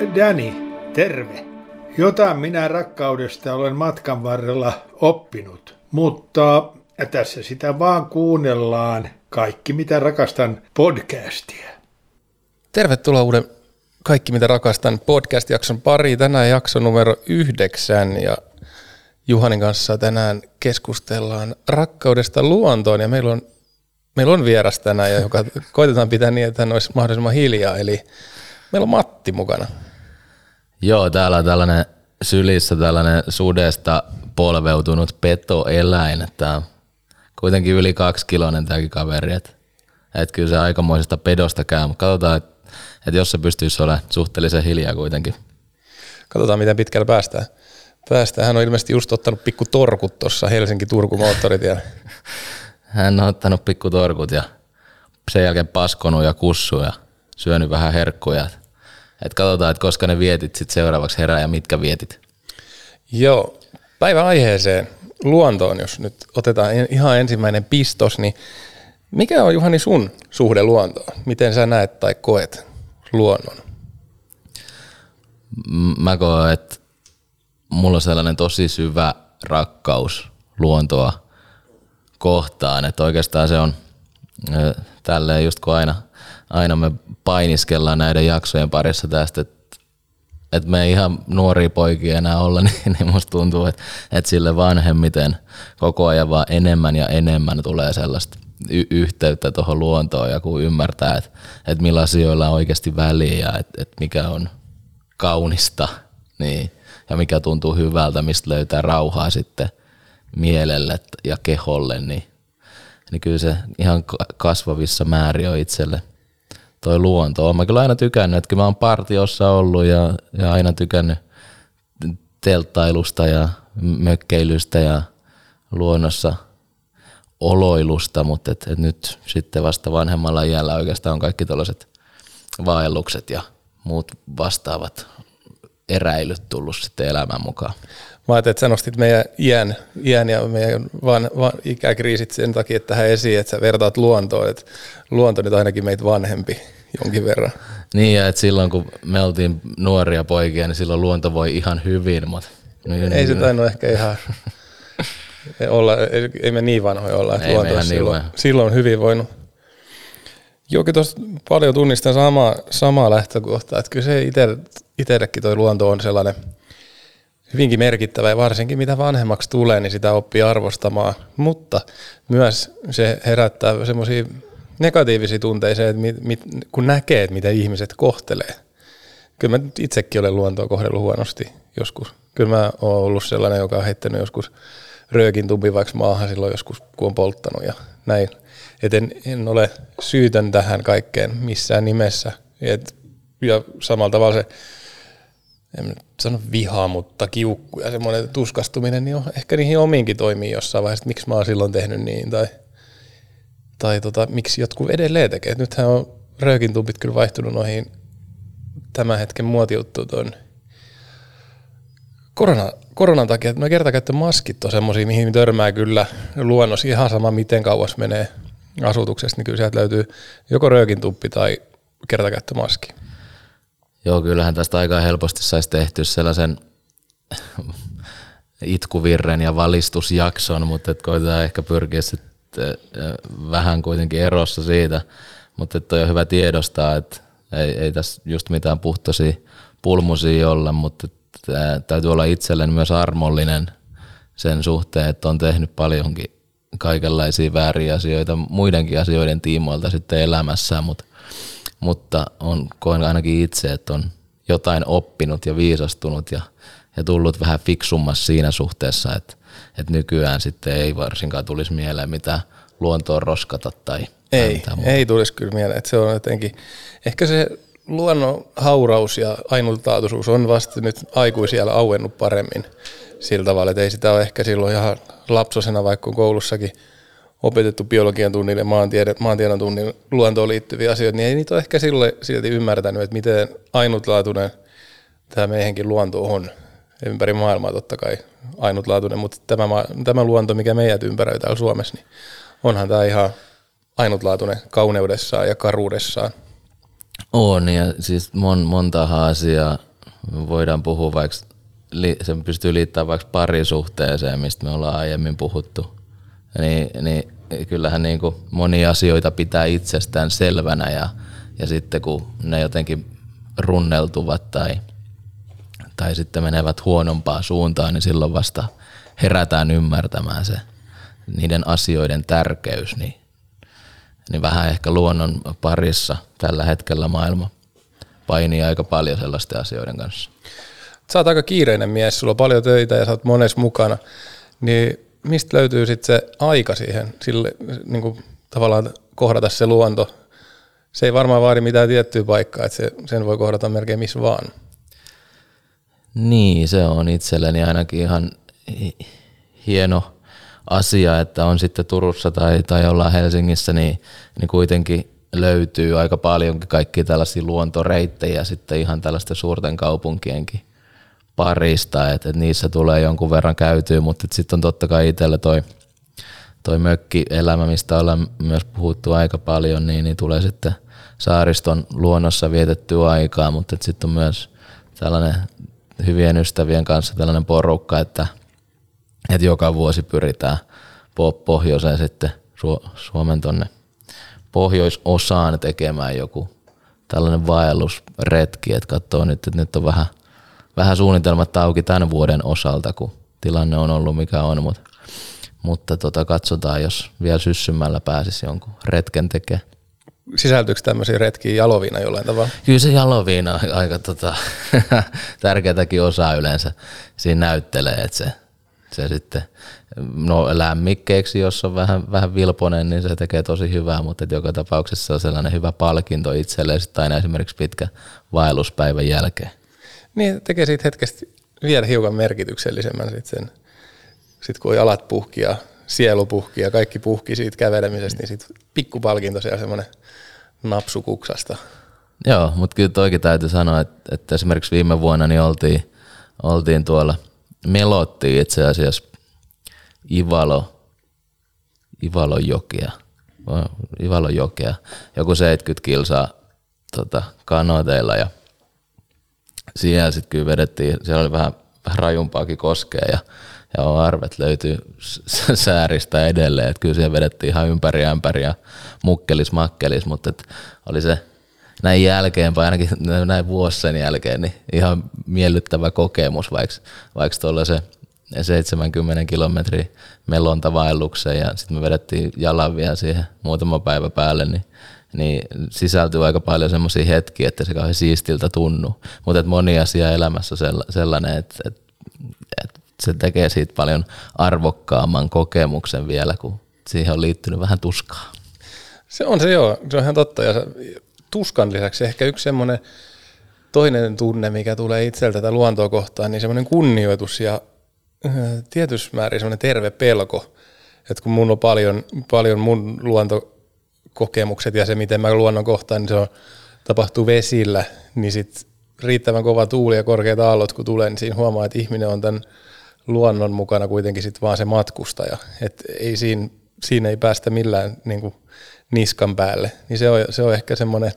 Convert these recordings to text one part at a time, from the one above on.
Dani, terve. Jotain minä rakkaudesta olen matkan varrella oppinut, mutta tässä sitä vaan kuunnellaan kaikki mitä rakastan podcastia. Tervetuloa uuden Kaikki mitä rakastan podcast-jakson pari. Tänään jakso numero yhdeksän ja Juhanin kanssa tänään keskustellaan rakkaudesta luontoon ja meillä on, meillä on vieras tänään, joka koitetaan pitää niin, että hän olisi mahdollisimman hiljaa. Eli meillä on Matti mukana. Joo, täällä on tällainen sylissä tällainen sudesta polveutunut petoeläin. Tämä on kuitenkin yli kaksi kiloinen tämäkin kaveri. Että et kyllä se aikamoisesta pedosta käy, mutta katsotaan, että et jos se pystyisi olemaan suhteellisen hiljaa kuitenkin. Katsotaan, miten pitkällä päästään. Päästään. Hän on ilmeisesti just ottanut pikku torkut tuossa Helsinki-Turku moottoritiellä. Hän on ottanut pikku torkut ja sen jälkeen paskonut ja kussu ja syönyt vähän herkkuja. Et katsotaan, että koska ne vietit sit seuraavaksi herää ja mitkä vietit. Joo, päivän aiheeseen luontoon, jos nyt otetaan ihan ensimmäinen pistos, niin mikä on Juhani sun suhde luontoon? Miten sä näet tai koet luonnon? Mä koen, että mulla on sellainen tosi syvä rakkaus luontoa kohtaan, että oikeastaan se on tälleen just kun aina, aina me painiskellaan näiden jaksojen parissa tästä, että että me ei ihan nuoria poikia enää olla, niin, niin musta tuntuu, että, että sille vanhemmiten koko ajan vaan enemmän ja enemmän tulee sellaista y- yhteyttä tuohon luontoon ja kun ymmärtää, että, että millä asioilla on oikeasti väliä ja että, että mikä on kaunista niin, ja mikä tuntuu hyvältä, mistä löytää rauhaa sitten mielelle ja keholle, niin, niin kyllä se ihan kasvavissa määrin on itselle toi luonto. Olen mä kyllä aina tykännyt, että mä oon partiossa ollut ja, ja aina tykännyt telttailusta ja mökkeilystä ja luonnossa oloilusta, mutta et, et nyt sitten vasta vanhemmalla iällä oikeastaan on kaikki tällaiset vaellukset ja muut vastaavat eräilyt tullut sitten elämän mukaan. Mä ajattelin, että sä nostit meidän iän, iän ja meidän van, van, ikäkriisit sen takia että tähän esiin, että sä vertaat luontoon, että luonto nyt ainakin meitä vanhempi jonkin verran. Niin, ja että silloin kun me oltiin nuoria poikia, niin silloin luonto voi ihan hyvin, mutta... Niin, ei se tainnut ehkä ihan olla, ei, ei me niin vanhoja olla, että ei luonto niin silloin, niin silloin on hyvin voinut. Jokin tuossa paljon tunnistan samaa, samaa lähtökohtaa, että kyllä se itsellekin tuo luonto on sellainen – hyvinkin merkittävä ja varsinkin mitä vanhemmaksi tulee, niin sitä oppii arvostamaan, mutta myös se herättää semmoisia negatiivisia tunteita, että mit, mit, kun näkee, että miten ihmiset kohtelee. Kyllä mä itsekin olen luontoa kohdellut huonosti joskus. Kyllä mä oon ollut sellainen, joka on heittänyt joskus röökin tumpi vaikka maahan silloin joskus, kun on polttanut ja näin. Et en, en ole syytön tähän kaikkeen missään nimessä. Et, ja samalla tavalla se en nyt sano vihaa, mutta kiukku ja semmoinen tuskastuminen, niin on, ehkä niihin omiinkin toimii jossain vaiheessa, että miksi mä oon silloin tehnyt niin, tai, tai tota, miksi jotkut edelleen tekee. Nythän on röökintumpit kyllä vaihtunut noihin tämän hetken muotijuttu tuon korona, koronan takia, että no maskit on semmoisia, mihin törmää kyllä luonnossa ihan sama, miten kauas menee asutuksesta, niin kyllä sieltä löytyy joko röökintuppi tai kertakäyttömaski. Joo, kyllähän tästä aika helposti saisi tehty sellaisen itkuvirren ja valistusjakson, mutta et koitetaan ehkä pyrkiä sitten vähän kuitenkin erossa siitä, mutta että on hyvä tiedostaa, että ei, ei tässä just mitään puhtoisia pulmusia olla, mutta täytyy olla itselleen myös armollinen sen suhteen, että on tehnyt paljonkin kaikenlaisia vääriä asioita muidenkin asioiden tiimoilta sitten elämässä, mutta mutta on, koen ainakin itse, että on jotain oppinut ja viisastunut ja, ja tullut vähän fiksummassa siinä suhteessa, että, että nykyään sitten ei varsinkaan tulisi mieleen mitä luontoon roskata tai ei, ei tulisi kyllä mieleen, että se on jotenkin, ehkä se luonnon hauraus ja ainutlaatuisuus on vasta nyt aikuisiellä auennut paremmin sillä tavalla, että ei sitä ole ehkä silloin ihan lapsosena, vaikka koulussakin – opetettu biologian tunnille, maantiede, maantiedon tunnille, luontoon liittyviä asioita, niin ei niitä ole ehkä silloin silti ymmärtänyt, että miten ainutlaatuinen tämä meidänkin luonto on. Ympäri maailmaa totta kai ainutlaatuinen, mutta tämä, tämä luonto, mikä meidät ympäröi täällä Suomessa, niin onhan tämä ihan ainutlaatuinen kauneudessaan ja karuudessaan. On, ja siis mon, monta asiaa voidaan puhua vaikka, sen pystyy liittämään vaikka parisuhteeseen, mistä me ollaan aiemmin puhuttu. Niin, niin kyllähän niin kuin monia asioita pitää itsestään selvänä ja, ja sitten kun ne jotenkin runneltuvat tai, tai sitten menevät huonompaa suuntaan, niin silloin vasta herätään ymmärtämään se niiden asioiden tärkeys, niin, niin vähän ehkä luonnon parissa tällä hetkellä maailma painii aika paljon sellaisten asioiden kanssa. Sä oot aika kiireinen mies, sulla on paljon töitä ja sä oot monessa mukana, niin mistä löytyy sitten se aika siihen, sille, niin kuin tavallaan kohdata se luonto? Se ei varmaan vaadi mitään tiettyä paikkaa, että se, sen voi kohdata melkein missä vaan. Niin, se on itselleni ainakin ihan hieno asia, että on sitten Turussa tai, tai ollaan Helsingissä, niin, niin kuitenkin löytyy aika paljonkin kaikki tällaisia luontoreittejä sitten ihan tällaisten suurten kaupunkienkin parista, että, että niissä tulee jonkun verran käytyä, mutta sitten on totta kai itsellä toi, toi mökkielämä, mistä ollaan myös puhuttu aika paljon, niin, niin tulee sitten saariston luonnossa vietettyä aikaa, mutta sitten on myös tällainen hyvien ystävien kanssa tällainen porukka, että, että joka vuosi pyritään pohjoiseen sitten Suomen tonne pohjoisosaan tekemään joku tällainen vaellusretki, että katsoo nyt, että nyt on vähän, vähän suunnitelmat auki tämän vuoden osalta, kun tilanne on ollut mikä on, mutta, mutta tota, katsotaan, jos vielä syssymällä pääsisi jonkun retken tekemään. Sisältyykö tämmöisiä retkiä jaloviina jollain tavalla? Kyllä se jaloviina on aika tota, tärkeätäkin osaa yleensä siinä näyttelee, että se, se sitten No lämmikkeeksi, jos on vähän, vähän vilponen, niin se tekee tosi hyvää, mutta joka tapauksessa se on sellainen hyvä palkinto itselleen tai esimerkiksi pitkä vaelluspäivän jälkeen. Niin, tekee siitä hetkestä vielä hiukan merkityksellisemmän sit sen, sit kun jalat puhki ja sielu puhki ja kaikki puhki siitä kävelemisestä, niin sitten pikku palkinto siellä semmoinen napsukuksasta. Joo, mutta kyllä toikin täytyy sanoa, että, että esimerkiksi viime vuonna niin oltiin, oltiin tuolla, melottiin itse asiassa Ivalo, Ivalon jokea, Ivalon jokea, joku 70 kilsaa tota, kanoteilla ja siellä sitten kyllä vedettiin, siellä oli vähän, vähän rajumpaakin koskea ja, ja arvet löytyy sääristä edelleen, että kyllä siellä vedettiin ihan ympäri ämpäri ja mukkelis makkelis, mutta et oli se näin jälkeen, vai ainakin näin vuosien jälkeen, niin ihan miellyttävä kokemus, vaikka, vaikka tuolla se 70 kilometriä melontavaellukseen ja sitten me vedettiin jalan vielä siihen muutama päivä päälle, niin, niin sisältyy aika paljon semmoisia hetkiä, että se kauhean siistiltä tunnu. Mutta moni asia elämässä sellainen, että, että, että se tekee siitä paljon arvokkaamman kokemuksen vielä, kun siihen on liittynyt vähän tuskaa. Se on se joo, se on ihan totta. Ja tuskan lisäksi ehkä yksi semmoinen toinen tunne, mikä tulee itseltä tätä luontoa kohtaan, niin semmoinen kunnioitus ja tietyssä määrin semmoinen terve pelko, että kun mun on paljon, paljon mun luontokokemukset ja se, miten mä luonnon kohtaan, niin se on, tapahtuu vesillä, niin sit riittävän kova tuuli ja korkeat aallot kun tulee, niin siinä huomaa, että ihminen on tämän luonnon mukana kuitenkin sit vaan se matkustaja. Et ei siinä, siinä ei päästä millään niin kuin niskan päälle. Niin se on, se on ehkä semmoinen,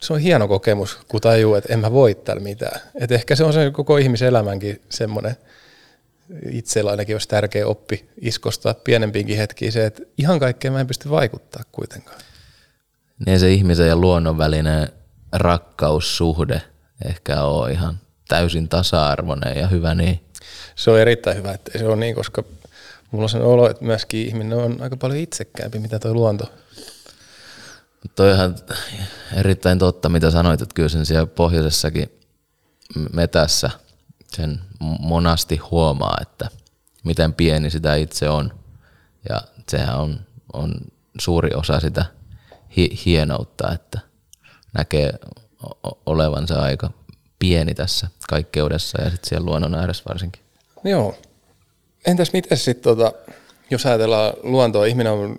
se on hieno kokemus, kun tajuu, että en mä voi täällä mitään. Et ehkä se on se koko ihmiselämänkin semmoinen – itsellä ainakin olisi tärkeä oppi iskostaa pienempiinkin hetkiin se, että ihan kaikkeen mä en pysty vaikuttaa kuitenkaan. Niin se ihmisen ja luonnon välinen rakkaussuhde ehkä on ihan täysin tasa-arvoinen ja hyvä niin. Se on erittäin hyvä, että se on niin, koska mulla on sellainen olo, että myöskin ihminen on aika paljon itsekkäämpi, mitä tuo luonto. Toi ihan erittäin totta, mitä sanoit, että kyllä sen siellä pohjoisessakin metässä – sen monasti huomaa, että miten pieni sitä itse on. Ja sehän on, on suuri osa sitä hi- hienoutta, että näkee olevansa aika pieni tässä kaikkeudessa ja sitten siellä luonnon ääressä varsinkin. Joo. Entäs miten sitten, tota, jos ajatellaan luontoa, ihminen on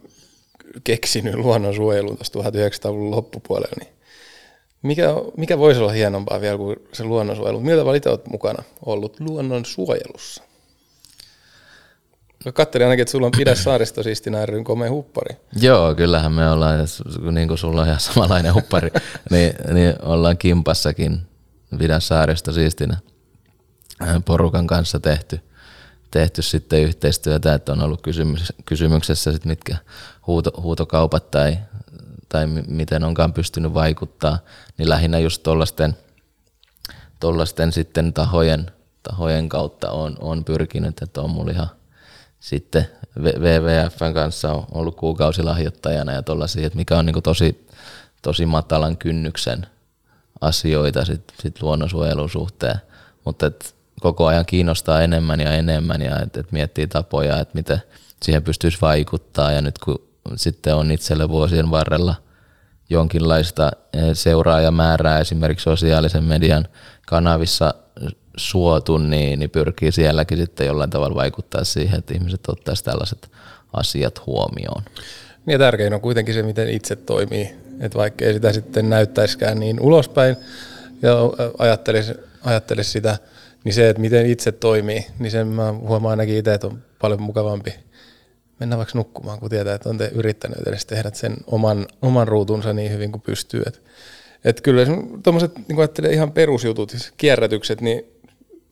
keksinyt luonnonsuojelun tuossa 1900-luvun loppupuolella, niin mikä, mikä voisi olla hienompaa vielä kuin se luonnonsuojelu? Miltä itse olet mukana ollut luonnonsuojelussa? No katselin ainakin, että sulla on Pidä saaristo siistinä ryn komea huppari. Joo, kyllähän me ollaan, niin kuin sulla on ihan samanlainen huppari, niin, niin ollaan kimpassakin pidän saarista siistinä porukan kanssa tehty, tehty sitten yhteistyötä, että on ollut kysymys, kysymyksessä sit mitkä huuto, huutokaupat tai, tai miten onkaan pystynyt vaikuttaa, niin lähinnä just tuollaisten tollasten sitten tahojen, tahojen kautta on, on pyrkinyt, että on mulla ihan sitten WWFn kanssa on ollut kuukausilahjoittajana ja tollaisia, että mikä on niin tosi, tosi matalan kynnyksen asioita sit, sit luonnonsuojelun suhteen, mutta et koko ajan kiinnostaa enemmän ja enemmän ja että et miettii tapoja, että miten siihen pystyisi vaikuttaa. Ja nyt kun sitten on itselle vuosien varrella jonkinlaista eh, seuraajamäärää esimerkiksi sosiaalisen median kanavissa suotu, niin, niin pyrkii sielläkin sitten jollain tavalla vaikuttaa siihen, että ihmiset ottaisivat tällaiset asiat huomioon. Niin ja tärkein on kuitenkin se, miten itse toimii. Että vaikka ei sitä sitten näyttäisikään niin ulospäin ja ajattelisi, ajattelisi sitä, niin se, että miten itse toimii, niin sen mä huomaan ainakin itse, että on paljon mukavampi mennä vaikka nukkumaan, kun tietää, että on te yrittänyt edes tehdä sen oman, oman ruutunsa niin hyvin kuin pystyy. Että et kyllä tuommoiset, niin ajattelee ihan perusjutut, siis kierrätykset, niin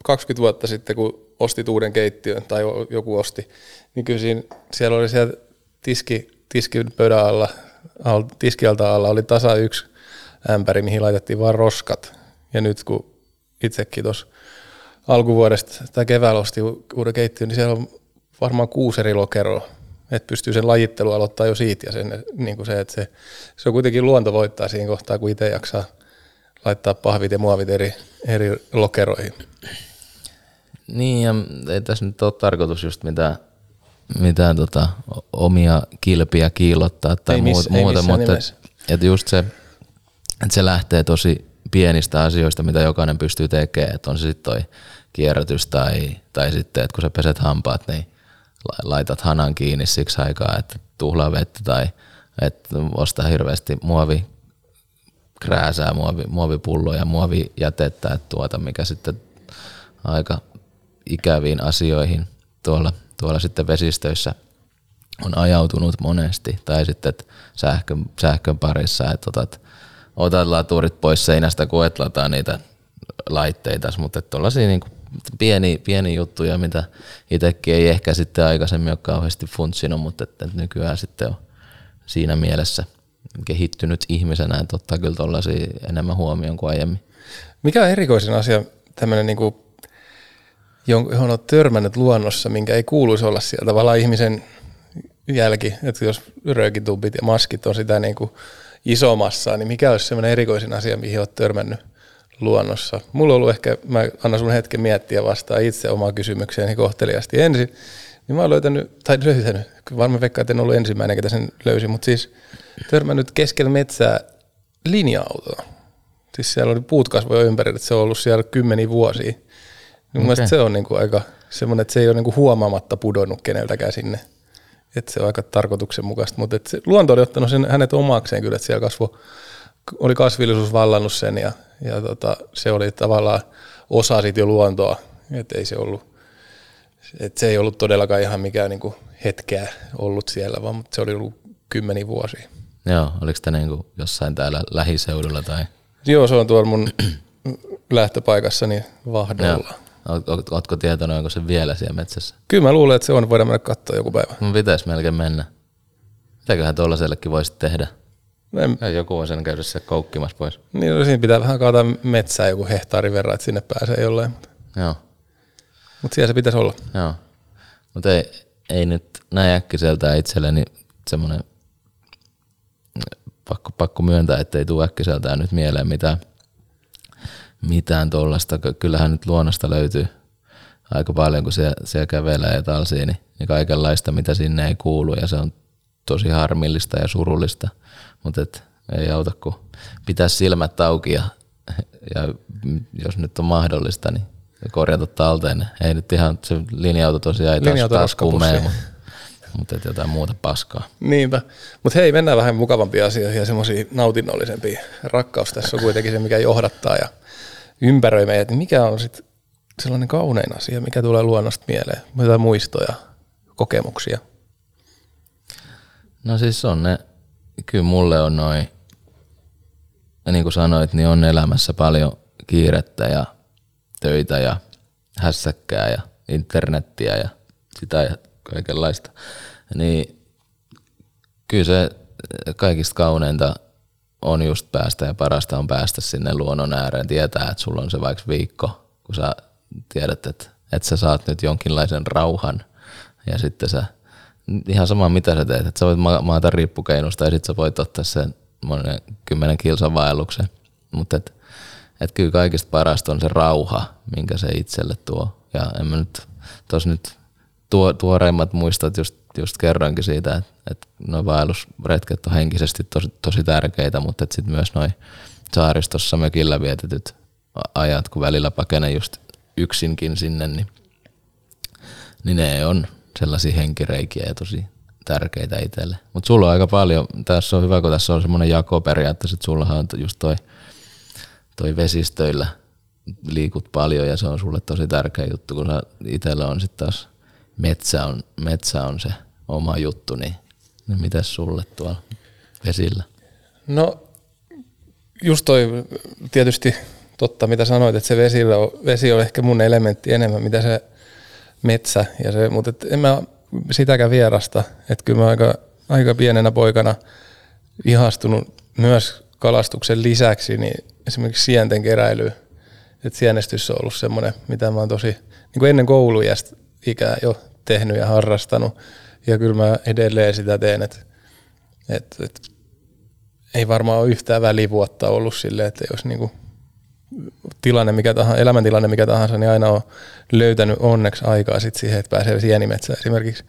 20 vuotta sitten, kun ostit uuden keittiön tai joku osti, niin kyllä siinä, siellä oli siellä tiski, tiskin pöydän alla, tiskialta alla oli tasa yksi ämpäri, mihin laitettiin vain roskat. Ja nyt kun itsekin tuossa alkuvuodesta tai keväällä osti uuden keittiön, niin siellä on varmaan kuusi eri lokeroa. Että pystyy sen lajittelu aloittaa jo siitä ja sen, niin kuin se, että se, se on kuitenkin luonto voittaa siinä kohtaa, kun itse jaksaa laittaa pahvit ja muovit eri, eri lokeroihin. Niin, ja ei tässä nyt ole tarkoitus just mitään, mitään tota, omia kilpiä kiillottaa tai ei miss, muuta, mutta et, et just se, että se lähtee tosi pienistä asioista, mitä jokainen pystyy tekemään, että on se sitten toi kierrätys tai, tai sitten, että kun sä peset hampaat, niin laitat hanan kiinni siksi aikaa, että tuhlaa vettä tai että ostaa hirveästi muovi krääsää, muovi, muovipulloja, muovijätettä, että tuota, mikä sitten aika ikäviin asioihin tuolla, tuolla sitten vesistöissä on ajautunut monesti, tai sitten että sähkön, sähkön parissa, että otat, otat laturit pois seinästä, kun lataa niitä laitteita, mutta tuollaisia niin pieni, pieni juttuja, mitä itsekin ei ehkä sitten aikaisemmin ole kauheasti funtsinut, mutta että nykyään sitten on siinä mielessä kehittynyt ihmisenä, että ottaa kyllä tuollaisia enemmän huomioon kuin aiemmin. Mikä on erikoisin asia, tämmöinen niin kuin johon olet törmännyt luonnossa, minkä ei kuuluisi olla siellä tavallaan ihmisen jälki, että jos röökitubit ja maskit on sitä niin kuin isomassa, niin mikä olisi semmoinen erikoisin asia, mihin olet törmännyt luonnossa? Mulla on ollut ehkä, mä annan sun hetken miettiä vastaan itse omaa kysymykseeni kohteliasti ensin, niin mä oon löytänyt, tai löytänyt, varmaan Pekka, että en ollut ensimmäinen, ketä sen löysi, mutta siis törmännyt keskellä metsää linja-autoa. Siis siellä oli puut kasvoja ympärillä, että se on ollut siellä kymmeniä vuosia. Niin okay. se on niinku aika semmoinen, että se ei ole niinku huomaamatta pudonnut keneltäkään sinne. Että se on aika tarkoituksenmukaista, mutta se, luonto oli ottanut sen hänet omakseen kyllä, että siellä kasvo, oli kasvillisuus vallannut sen ja, ja tota, se oli tavallaan osa siitä jo luontoa, että ei se ollut, että se ei ollut todellakaan ihan mikään niinku hetkeä ollut siellä, vaan mutta se oli ollut kymmeni vuosia. Joo, oliko tämä niinku jossain täällä lähiseudulla tai? Joo, se on tuolla mun lähtöpaikassani Vahdolla. Oletko tietoinen, onko se vielä siellä metsässä? Kyllä mä luulen, että se on. Voidaan mennä katsoa joku päivä. No pitäisi melkein mennä. Mitäköhän tuollaisellekin voisi tehdä? En... Ja joku voi sen käydä se koukkimassa pois. Niin, no siinä pitää vähän kaata metsää joku hehtaarin verran, että sinne pääsee jollain. Joo. Mutta siellä se pitäisi olla. Joo. Mutta ei, ei nyt näin äkkiseltään itselleni semmoinen pakko, pakko myöntää, että ei tule äkkiseltään nyt mieleen mitään mitään tuollaista. Kyllähän nyt luonnosta löytyy aika paljon, kun siellä, siellä kävelee ja talsii, niin, niin kaikenlaista, mitä sinne ei kuulu, ja se on tosi harmillista ja surullista, mutta et, ei auta, kun pitää silmät auki, ja, ja jos nyt on mahdollista, niin korjata talteen. Ei nyt ihan, se linja-auto tosiaan ei linja taas, mene, mutta mutta et jotain muuta paskaa. Niinpä. Mutta hei, mennään vähän mukavampia asioihin ja semmoisiin nautinnollisempia. Rakkaus tässä on kuitenkin se, mikä johdattaa ja ympäröi meidät, niin mikä on sitten sellainen kaunein asia, mikä tulee luonnosta mieleen? Mitä muistoja, kokemuksia? No siis on ne, kyllä mulle on noin, niin kuin sanoit, niin on elämässä paljon kiirettä ja töitä ja hässäkkää ja internettiä ja sitä ja kaikenlaista. Niin kyllä se kaikista kauneinta on just päästä ja parasta on päästä sinne luonnon ääreen. Tietää, että sulla on se vaikka viikko, kun sä tiedät, että, että sä saat nyt jonkinlaisen rauhan ja sitten sä, ihan sama mitä sä teet, että sä voit maata riippukeinusta ja sitten sä voit ottaa sen monen kymmenen kilsan vaelluksen. Mutta et, et kyllä kaikista parasta on se rauha, minkä se itselle tuo. Ja en mä nyt, tos nyt tuo, tuoreimmat muistat just, just kerrankin siitä, että, että nuo vaellusretket on henkisesti tosi, tosi tärkeitä, mutta sitten myös noin saaristossa mökillä vietetyt ajat, kun välillä pakenen just yksinkin sinne, niin, niin ne on sellaisia henkireikiä ja tosi tärkeitä itselle. Mutta sulla on aika paljon, tässä on hyvä, kun tässä on semmoinen jako periaatteessa, että sullahan on just toi, toi vesistöillä liikut paljon ja se on sulle tosi tärkeä juttu, kun itsellä on sitten taas metsä on, metsä on se oma juttu, niin, niin mitä sulle tuolla vesillä? No just toi tietysti totta, mitä sanoit, että se vesillä on, vesi on ehkä mun elementti enemmän, mitä se metsä. Ja se, mutta et en mä sitäkään vierasta. Että kyllä mä aika, aika pienenä poikana ihastunut myös kalastuksen lisäksi niin esimerkiksi sienten keräilyyn. Että sienestys on ollut semmoinen, mitä mä oon tosi niin kuin ennen koulujästä ikää jo tehnyt ja harrastanut. Ja kyllä mä edelleen sitä teen, että, että, että ei varmaan ole yhtään välivuotta ollut silleen, että jos niin kuin tilanne mikä tahansa, elämäntilanne mikä tahansa, niin aina on löytänyt onneksi aikaa sit siihen, että pääsee sienimetsään esimerkiksi.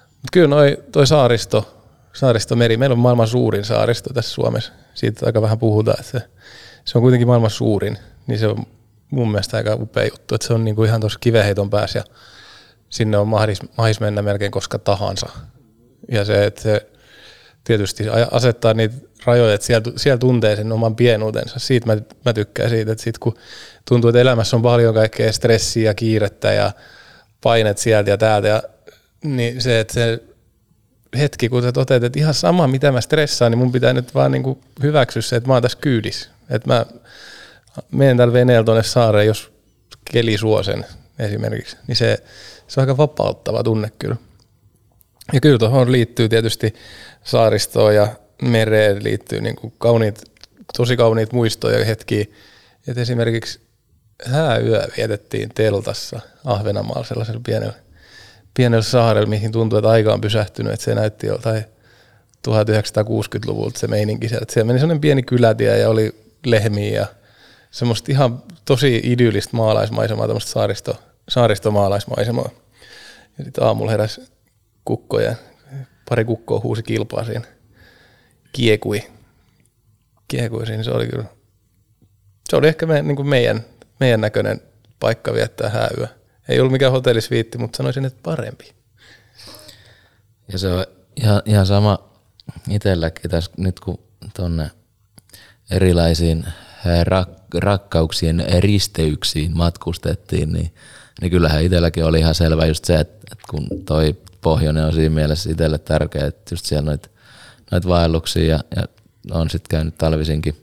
Mutta kyllä noi, toi saaristo, saaristomeri, meillä on maailman suurin saaristo tässä Suomessa. Siitä aika vähän puhutaan, että se, se on kuitenkin maailman suurin, niin se on mun mielestä aika upea juttu, että se on niinku ihan tuossa kiveheiton päässä ja sinne on mahis, mahis mennä melkein koska tahansa. Ja se, että se tietysti asettaa niitä rajoja, että siellä, siellä tuntee sen oman pienuutensa. Siitä mä, mä tykkään siitä, että sit kun tuntuu, että elämässä on paljon kaikkea stressiä ja kiirettä ja painet sieltä ja täältä, ja, niin se, että se hetki, kun sä toteat, että ihan sama mitä mä stressaan, niin mun pitää nyt vaan niin hyväksyä se, että mä oon tässä kyydissä. Että mä menen tällä veneellä tuonne saareen, jos keli suo sen esimerkiksi, niin se, se on aika vapauttava tunne kyllä. Ja kyllä tuohon liittyy tietysti saaristoon ja mereen liittyy niin kuin kauniit, tosi kauniit muistoja ja hetkiä. Et esimerkiksi hääyö vietettiin teltassa Ahvenanmaalla sellaisella pienellä, pienellä saarella, mihin tuntuu, että aika on pysähtynyt, että se näytti joltain 1960-luvulta se meininki sieltä. Siellä meni sellainen pieni kylätie ja oli lehmiä ja semmoista ihan tosi idyllistä maalaismaisemaa, tämmöistä saaristo, saaristomaalaismaisemaa. Ja sitten aamulla heräsi kukko ja pari kukkoa huusi kilpaa siinä. Kiekui. Kiekui siinä, se oli kyllä. Se oli ehkä me, niin kuin meidän, meidän näköinen paikka viettää hääyö. Ei ollut mikään hotellisviitti, mutta sanoisin, että parempi. Ja se on ihan, ihan sama itselläkin tässä nyt kun tuonne erilaisiin rak- rakkauksien risteyksiin matkustettiin, niin, niin kyllähän itselläkin oli ihan selvä just se, että, että kun toi pohjoinen on siinä mielessä itselle tärkeä, että just siellä noita noit vaelluksia ja, ja on sitten käynyt talvisinkin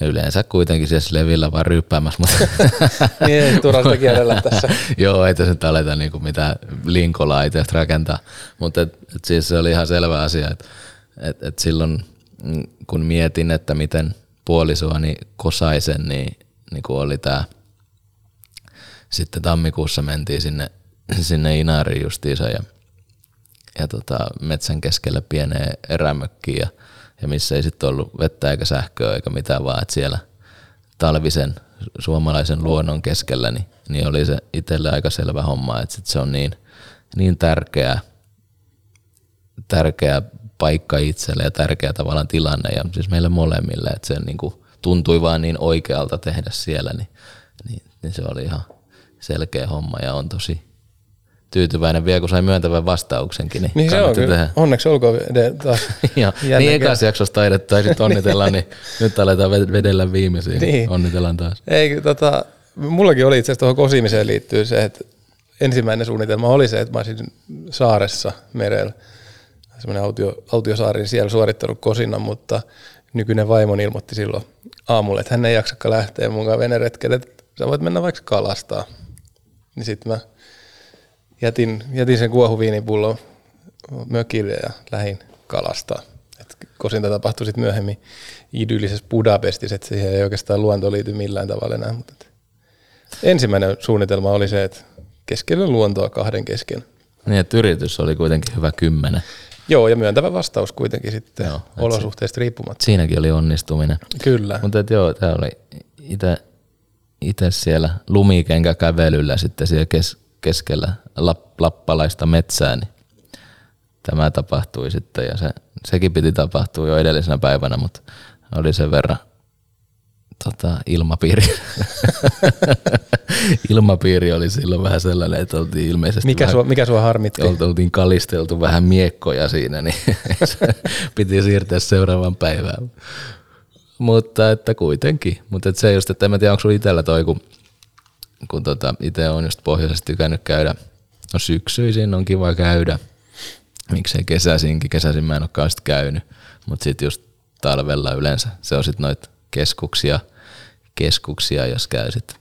yleensä kuitenkin siis levillä vaan ryyppäämässä. Mutta niin, turhasta kielellä tässä. Joo, ei tässä nyt aleta niinku mitään linkolaa itse rakentaa, mutta et, et siis se oli ihan selvä asia, että et, et silloin mm, kun mietin, että miten puolisoani kosaisen, niin, niin kun oli tämä sitten tammikuussa mentiin sinne sinne Inaariin justiinsa ja, ja tota, metsän keskellä pieneen erämökkiin ja, ja missä ei sitten ollut vettä eikä sähköä eikä mitään, vaan että siellä talvisen suomalaisen luonnon keskellä, niin, niin oli se itselle aika selvä homma, että sit se on niin, niin tärkeä, tärkeä paikka itselle ja tärkeä tavallaan tilanne ja siis meille molemmille, että se niin kuin tuntui vaan niin oikealta tehdä siellä, niin, niin, niin se oli ihan selkeä homma ja on tosi, tyytyväinen vielä, kun sai myöntävän vastauksenkin. Niin, niin se on kyllä. Onneksi olkoon taas. ja, niin ekassa jaksossa taidettu ja sitten onnitellaan, niin nyt aletaan vedellä viimeisiä. Niin. Onnitellaan taas. Ei, tota, mullakin oli itse asiassa tuohon kosimiseen liittyy se, että ensimmäinen suunnitelma oli se, että mä olisin saaressa merellä, semmoinen autio, autiosaari, niin siellä suorittanut kosinnan, mutta nykyinen vaimon ilmoitti silloin aamulla, että hän ei jaksakaan lähteä mukaan veneretkelle, että sä voit mennä vaikka kalastaa. Niin sitten mä jätin, jätin sen kuohuviinipullon mökille ja lähin kalastaa. Et kosinta tapahtui sitten myöhemmin idyllisessä Budapestissa, että siihen ei oikeastaan luonto liity millään tavalla enää. Mutta ensimmäinen suunnitelma oli se, että keskellä luontoa kahden kesken. Niin, että yritys oli kuitenkin hyvä kymmenen. Joo, ja myöntävä vastaus kuitenkin sitten joo, olosuhteista riippumatta. Siinäkin oli onnistuminen. Kyllä. Mutta joo, tämä oli itse siellä lumikenkäkävelyllä sitten siellä kes, keskellä lap, lappalaista metsää, niin tämä tapahtui sitten ja se, sekin piti tapahtua jo edellisenä päivänä, mutta oli sen verran tota, ilmapiiri. ilmapiiri oli silloin vähän sellainen, että oltiin ilmeisesti mikä, vähän, sua, mikä sua harmitti? Oltiin kalisteltu vähän miekkoja siinä, niin piti siirtää seuraavan päivään. Mutta että kuitenkin. Mutta että se just, että en mä tiedä, onko sulla itsellä toi, kun, kun tota, itse on just pohjoisessa tykännyt käydä. No syksyisin on kiva käydä. Miksei kesäisinkin. Kesäisin mä en olekaan sit käynyt. Mutta sitten just talvella yleensä se on sitten noita keskuksia, keskuksia, jos käy sitten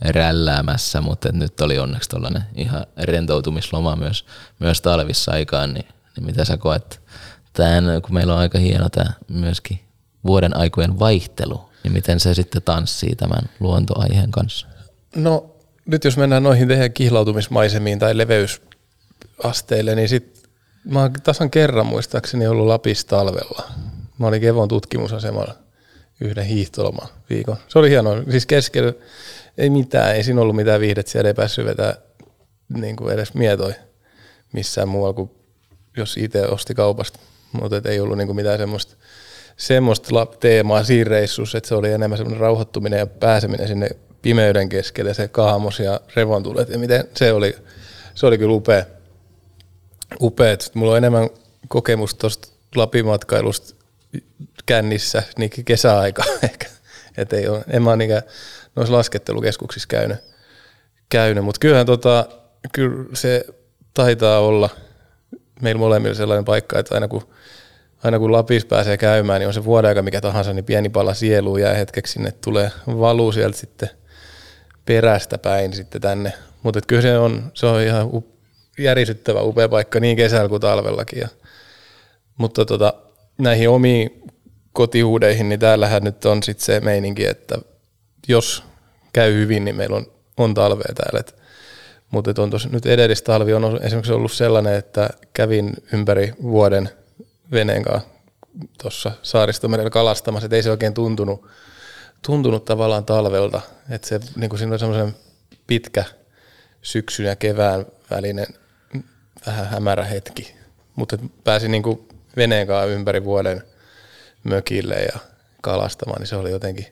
rälläämässä, mutta nyt oli onneksi tuollainen ihan rentoutumisloma myös, myös talvissa aikaan, niin, niin mitä sä koet tämän, kun meillä on aika hieno tämä myöskin vuoden aikojen vaihtelu, niin miten se sitten tanssii tämän luontoaiheen kanssa? No nyt jos mennään noihin tehdään kihlautumismaisemiin tai leveysasteille, niin sit mä oon tasan kerran muistaakseni ollut Lapissa talvella. Mä olin Kevon tutkimusasemalla yhden hiihtoloman viikon. Se oli hienoa. Siis keskellä ei mitään, ei siinä ollut mitään viihdettä, siellä ei päässyt vetää niin kuin edes mietoi missään muualla kuin jos itse osti kaupasta. Mutta ei ollut niin kuin mitään semmoista semmoista teemaa siinä reissussa, että se oli enemmän semmoinen rauhoittuminen ja pääseminen sinne pimeyden keskelle, se kaamos ja revontulet ja miten se oli, se oli kyllä upea. upea. Mulla on enemmän kokemusta tuosta Lapimatkailusta kännissä niin kesäaika ehkä. Et ei ole, en mä ole noissa laskettelukeskuksissa käynyt, käynyt. mutta kyllähän tota, kyllä se taitaa olla meillä molemmilla sellainen paikka, että aina kun aina kun Lapissa pääsee käymään, niin on se vuoden aika mikä tahansa, niin pieni pala sielu jää hetkeksi sinne, tulee valuu sieltä sitten perästä päin sitten tänne. Mutta kyllä se on, se on ihan up, järisyttävä upea paikka niin kesällä kuin talvellakin. Ja, mutta tota, näihin omiin kotihuudeihin, niin täällähän nyt on sitten se meininki, että jos käy hyvin, niin meillä on, on talvea täällä. Et, mutta on nyt edellistalvi on esimerkiksi ollut sellainen, että kävin ympäri vuoden – veneen kanssa tuossa saaristomerellä kalastamassa, että ei se oikein tuntunut, tuntunut tavallaan talvelta. Että se, niin kuin siinä on semmoisen pitkä syksyn ja kevään välinen vähän hämärä hetki. Mutta pääsi niin kuin veneen kanssa ympäri vuoden mökille ja kalastamaan, niin se oli jotenkin,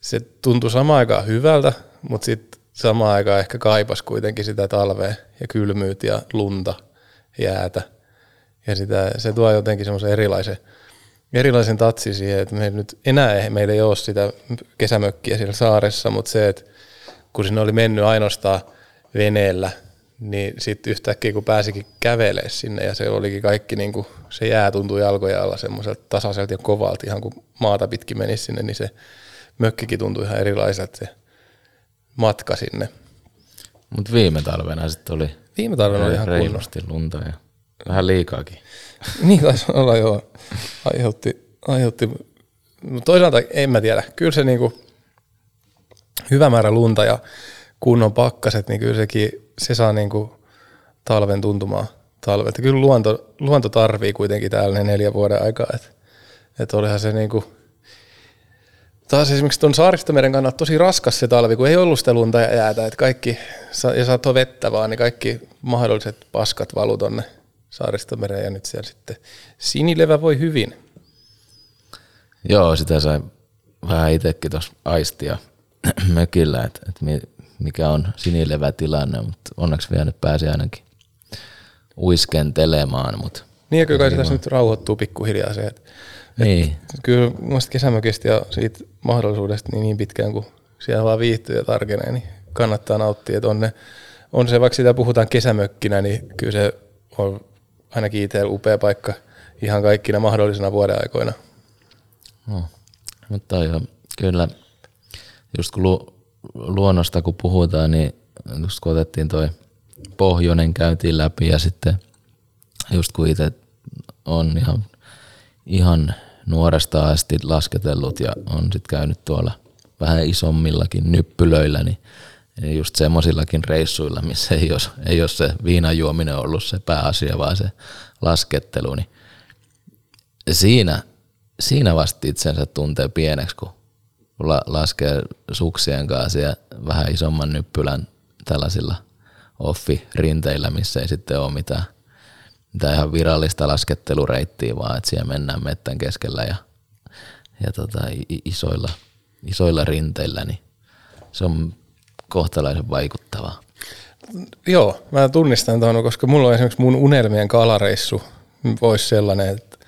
se tuntui samaan aikaan hyvältä, mutta sitten samaan aikaan ehkä kaipas kuitenkin sitä talvea ja kylmyyttä ja lunta, jäätä – ja sitä, se tuo jotenkin semmoisen erilaisen, erilaisen tatsi siihen, että me nyt enää meillä ei ole sitä kesämökkiä siellä saaressa, mutta se, että kun sinne oli mennyt ainoastaan veneellä, niin sitten yhtäkkiä kun pääsikin kävelemään sinne ja se olikin kaikki, niin kuin, se jää tuntui jalkojen alla semmoiselta tasaiselta ja kovalta, ihan kun maata pitkin menisi sinne, niin se mökkikin tuntui ihan erilaiselta se matka sinne. Mutta viime talvena sitten oli Viime talvena oli ihan kunnosti lunta ja Vähän liikaakin. niin taisi olla joo. Aiheutti, aiheutti. Mutta toisaalta en mä tiedä. Kyllä se niinku, hyvä määrä lunta ja kunnon pakkaset, niin kyllä sekin, se saa niinku talven tuntumaan talvelta. Kyllä luonto, luonto tarvii kuitenkin täällä ne neljä vuoden aikaa. Että et olihan se niinku, taas esimerkiksi tuon saaristomeren kannalta tosi raskas se talvi, kun ei ollut sitä lunta ja jäätä, että kaikki, ja saat vettä vaan, niin kaikki mahdolliset paskat valu tonne saaristomereen ja nyt siellä sitten sinilevä voi hyvin. Joo, sitä sai vähän itsekin tuossa aistia mökillä, että, että mikä on sinilevä tilanne, mutta onneksi vielä nyt pääsi ainakin uiskentelemaan. Mutta niin ja kyllä kai se tässä nyt rauhoittuu pikkuhiljaa se, että, niin. että kyllä muista kesämökistä ja siitä mahdollisuudesta niin, niin pitkään kuin siellä vaan viihtyy ja tarkenee, niin kannattaa nauttia. Että on, ne, on se, vaikka sitä puhutaan kesämökkinä, niin kyllä se on ainakin itsellä upea paikka ihan kaikkina mahdollisina vuodenaikoina. No, mutta joo, kyllä just kun lu, luonnosta kun puhutaan, niin just kun otettiin toi pohjoinen käytiin läpi ja sitten just kun itse on ihan, ihan nuoresta asti lasketellut ja on sitten käynyt tuolla vähän isommillakin nyppylöillä, niin just semmoisillakin reissuilla, missä ei ole, ei ole se viinajuominen ollut se pääasia, vaan se laskettelu, niin siinä, siinä vasta itsensä tuntee pieneksi, kun la, laskee suksien kanssa ja vähän isomman nyppylän tällaisilla offi-rinteillä, missä ei sitten ole mitään, mitään ihan virallista laskettelureittiä, vaan että siellä mennään mettän keskellä ja, ja tota, isoilla, isoilla rinteillä, niin se on kohtalaisen vaikuttavaa. Joo, mä tunnistan tuon, koska mulla on esimerkiksi mun unelmien kalareissu voisi sellainen, että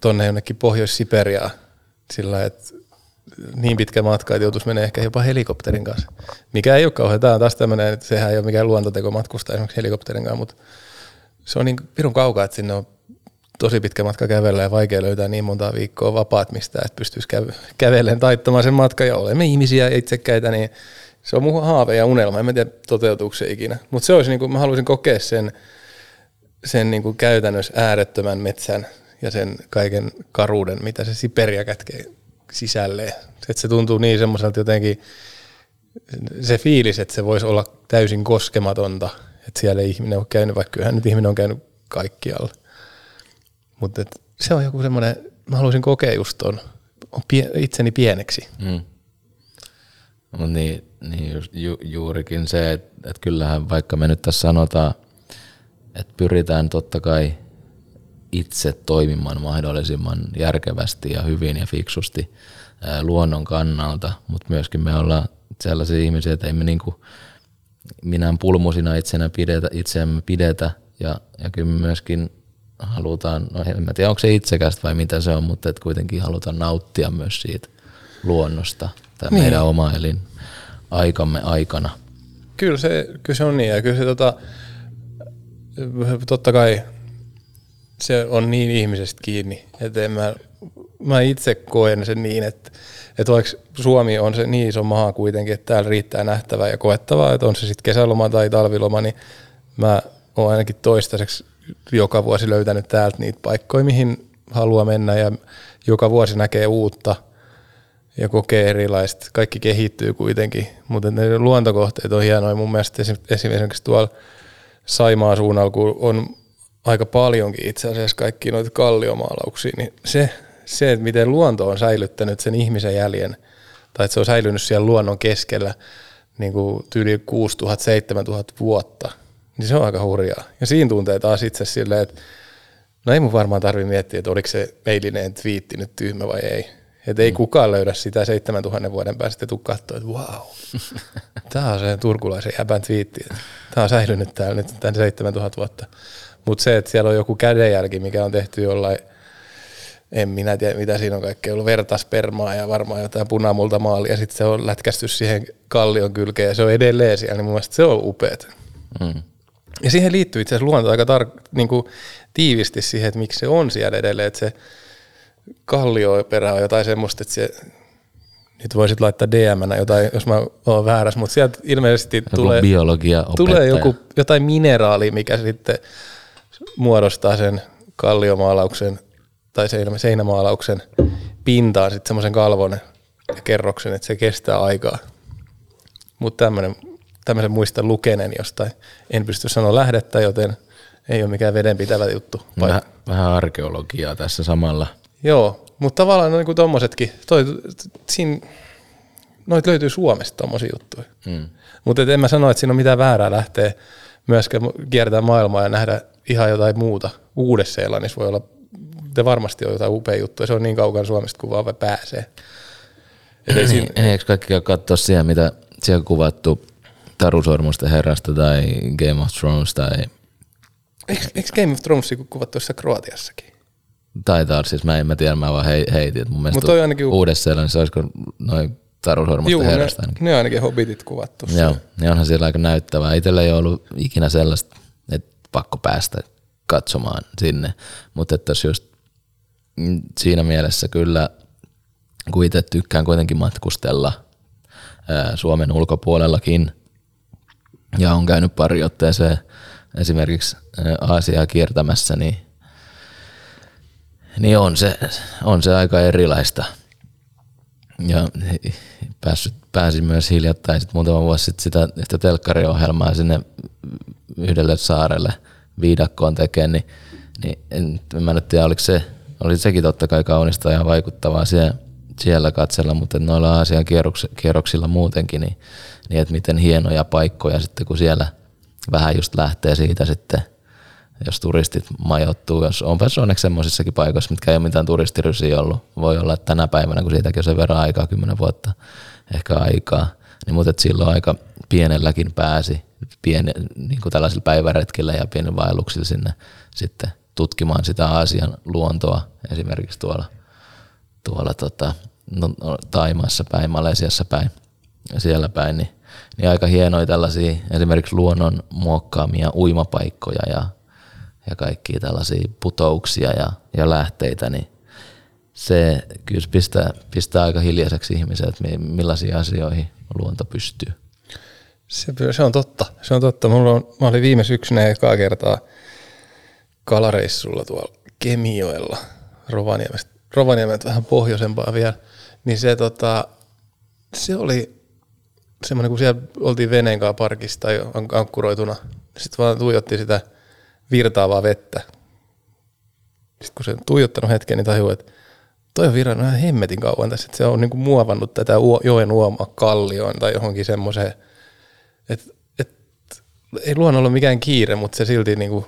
tonne jonnekin Pohjois-Siperiaan sillä että niin pitkä matka, että joutuisi mennä ehkä jopa helikopterin kanssa. Mikä ei ole kauhean, tämä on taas tämmöinen, että sehän ei ole mikään luontoteko matkustaa esimerkiksi helikopterin kanssa, mutta se on niin pirun kaukaa, että sinne on tosi pitkä matka kävellä ja vaikea löytää niin monta viikkoa vapaat mistä, että pystyisi käy- kävellen taittamaan sen matkan ja olemme ihmisiä itsekkäitä, niin se on mun haave ja unelma. En tiedä toteutuuko se ikinä, mutta se olisi niin kuin, mä haluaisin kokea sen, sen niin kuin käytännössä äärettömän metsän ja sen kaiken karuuden, mitä se Siperia kätkee sisälleen. Että se tuntuu niin semmoiselta jotenkin, se fiilis, että se voisi olla täysin koskematonta, että siellä ihminen on käynyt, vaikka kyllähän nyt ihminen on käynyt kaikkialla. Mutta se on joku semmoinen, mä haluaisin kokea just ton, on pie, itseni pieneksi. Mm. No niin, niin just, ju, juurikin se, että, että kyllähän vaikka me nyt tässä sanotaan, että pyritään totta kai itse toimimaan mahdollisimman järkevästi ja hyvin ja fiksusti luonnon kannalta, mutta myöskin me ollaan sellaisia ihmisiä, että emme niinku minä pulmusina itsenä pidetä, itseämme pidetä ja, ja kyllä myöskin halutaan, no en mä tiedä onko se itsekästä vai mitä se on, mutta että kuitenkin halutaan nauttia myös siitä luonnosta tai niin. meidän oma elin aikamme aikana. Kyllä se, kyllä se on niin ja kyllä se tota, totta kai se on niin ihmisestä kiinni, että en mä, mä itse koen sen niin, että, että vaikka Suomi on se niin iso maa kuitenkin, että täällä riittää nähtävää ja koettavaa, että on se sitten kesäloma tai talviloma, niin mä oon ainakin toistaiseksi joka vuosi löytänyt täältä niitä paikkoja, mihin haluaa mennä ja joka vuosi näkee uutta ja kokee erilaista. Kaikki kehittyy kuitenkin, mutta ne luontokohteet on hienoja. Mun mielestä esimerkiksi tuolla Saimaa suunnalla, kun on aika paljonkin itse asiassa kaikki noita kalliomaalauksia, niin se, se, että miten luonto on säilyttänyt sen ihmisen jäljen, tai että se on säilynyt siellä luonnon keskellä niin kuin yli 6000-7000 vuotta, niin se on aika hurjaa. Ja siinä tuntee taas itse silleen, että no ei mun varmaan tarvi miettiä, että oliko se meilinen twiitti nyt tyhmä vai ei. Että ei mm. kukaan löydä sitä 7000 vuoden päästä tuu katsoa, että wow, tämä on se turkulaisen jäbän twiitti. Tämä on säilynyt täällä nyt tämän 7000 vuotta. Mutta se, että siellä on joku kädenjälki, mikä on tehty jollain, en minä tiedä mitä siinä on kaikkea, ollut vertaspermaa ja varmaan jotain punamulta maalia, ja sitten se on lätkästy siihen kallion kylkeen ja se on edelleen siellä, niin mun mielestä se on upeat. Mm. Ja siihen liittyy itse asiassa luonto aika tar- niin kuin tiivisti siihen, että miksi se on siellä edelleen, että se kallioperä on jotain semmoista, että se nyt voisit laittaa dm jotain, jos mä oon väärässä, mutta sieltä ilmeisesti joku tulee, biologia tulee joku, jotain mineraali, mikä sitten muodostaa sen kalliomaalauksen tai seinämaalauksen pintaan sitten semmoisen kalvon ja kerroksen, että se kestää aikaa. Mutta tämmöinen, tämmöisen muistan lukeneen jostain. En pysty sanoa lähdettä, joten ei ole mikään vedenpitävä juttu. Vähän, vähän arkeologiaa tässä samalla. Joo, mutta tavallaan niin kuin tommosetkin, toi, siinä, noit löytyy Suomesta tommosia juttuja. Hmm. Mutta en mä sano, että siinä on mitään väärää lähteä myöskään kiertää maailmaa ja nähdä ihan jotain muuta. Uudessa-Seelannissa voi olla, te varmasti on jotain upea juttu, ja se on niin kaukana Suomesta kuin vaan pääsee. Siinä... Eikö kaikki katsoa siellä, mitä siellä kuvattu Taru Sormusten herrasta tai Game of Thrones tai... Eikö, eikö Game of Thrones kuvattu tuossa Kroatiassakin? Taitaa, siis mä en mä tiedä, mä vaan heitin, että mun mielestä toi ainakin... uudessa se olisiko noin Taru Sormusten herrasta ainakin. Ne, ne ainakin hobbitit kuvattu. Joo, ne onhan siellä aika näyttävää. Itellä ei ollut ikinä sellaista pakko päästä katsomaan sinne. Mutta että jos just siinä mielessä kyllä, kun itse tykkään kuitenkin matkustella Suomen ulkopuolellakin ja on käynyt pari otteeseen esimerkiksi Aasiaa kiertämässä, niin, niin on, se, on se aika erilaista. Ja päässyt, pääsin myös hiljattain sit muutama vuosi sitten sitä yhtä telkkariohjelmaa sinne yhdelle saarelle viidakkoon tekemään, niin, niin en, en mä nyt tiedä, oliko se, oli sekin totta kai kaunista ja vaikuttavaa siellä, siellä katsella, mutta noilla Aasian kierroksilla muutenkin, niin, niin että miten hienoja paikkoja sitten, kun siellä vähän just lähtee siitä sitten, jos turistit majoittuu, jos on onneksi semmoisissakin paikoissa, mitkä ei ole mitään turistirysiä ollut. Voi olla, että tänä päivänä, kun siitäkin on sen verran aikaa, kymmenen vuotta ehkä aikaa, niin mutta silloin aika pienelläkin pääsi pieni, niin kuin tällaisilla päiväretkillä ja pienen vaelluksilla sinne sitten tutkimaan sitä Aasian luontoa esimerkiksi tuolla, tuolla tota, no, Taimaassa päin, Malesiassa päin ja siellä päin, niin, niin aika hienoja tällaisia esimerkiksi luonnon muokkaamia uimapaikkoja ja, ja kaikkia tällaisia putouksia ja, ja lähteitä, niin se kyllä pistää, pistää aika hiljaiseksi ihmisiä, että millaisiin asioihin luonto pystyy. Se, se on totta. Se on totta. Mulla on, mä olin viime syksynä ekaa kertaa kalareissulla tuolla Kemioella Rovaniemestä, Rovaniemeltä vähän pohjoisempaa vielä. Niin se, tota, se oli semmoinen, kun siellä oltiin veneen kanssa parkissa tai ankkuroituna, sitten vaan tuijotti sitä virtaavaa vettä. Sitten kun se tuijottanut hetken, niin tajuu, että toi on virran vähän hemmetin kauan tässä, että se on niinku muovannut tätä joen uomaa kallioon tai johonkin semmoiseen – et, et, ei luonnolla ole mikään kiire, mutta se silti niinku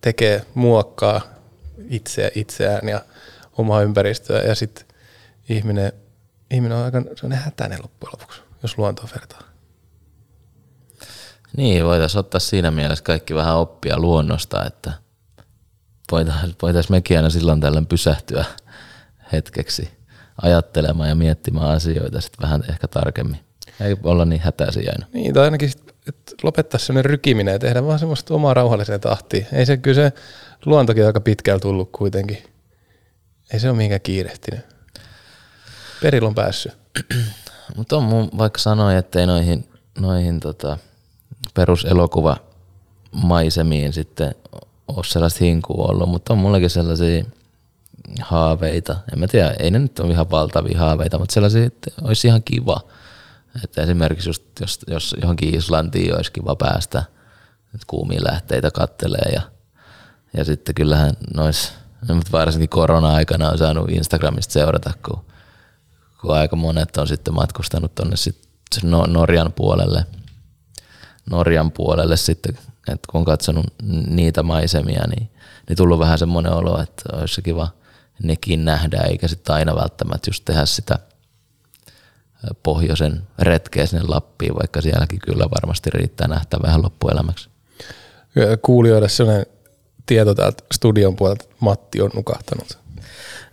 tekee, muokkaa itseä, itseään ja omaa ympäristöä. Ja sitten ihminen, ihminen on aika hätäinen loppujen lopuksi, jos luontoa vertaa. Niin, voitaisiin ottaa siinä mielessä kaikki vähän oppia luonnosta, että voitaisiin voitais mekin aina silloin tällöin pysähtyä hetkeksi ajattelemaan ja miettimään asioita sitten vähän ehkä tarkemmin. Ei olla niin hätäisiä aina. Niin, tai ainakin että lopettaa sellainen rykiminen ja tehdä vaan semmoista omaa rauhalliseen tahtiin. Ei se kyllä se luontokin aika pitkällä tullut kuitenkin. Ei se ole mihinkään kiirehtinyt. Perillä on päässyt. Mutta on mun vaikka sanoi, ettei noihin, noihin tota, peruselokuva maisemiin sitten ole sellaista hinkua ollut, mutta on mullakin sellaisia haaveita. En mä tiedä, ei ne nyt ole ihan valtavia haaveita, mutta sellaisia, että olisi ihan kiva – että esimerkiksi just, jos, jos johonkin Islantiin olisi kiva päästä että kuumia lähteitä kattelee ja, ja sitten kyllähän nois, no, mutta varsinkin korona-aikana on saanut Instagramista seurata, kun, kun aika monet on sitten matkustanut tuonne sitten Norjan puolelle, Norjan puolelle sitten, että kun on katsonut niitä maisemia, niin, niin tullut vähän semmoinen olo, että olisi kiva nekin nähdä, eikä sitten aina välttämättä just tehdä sitä – pohjoisen retkeä sinne Lappiin, vaikka sielläkin kyllä varmasti riittää nähtä vähän loppuelämäksi. Kuulijoille sellainen tieto täältä studion puolelta, Matti on nukahtanut.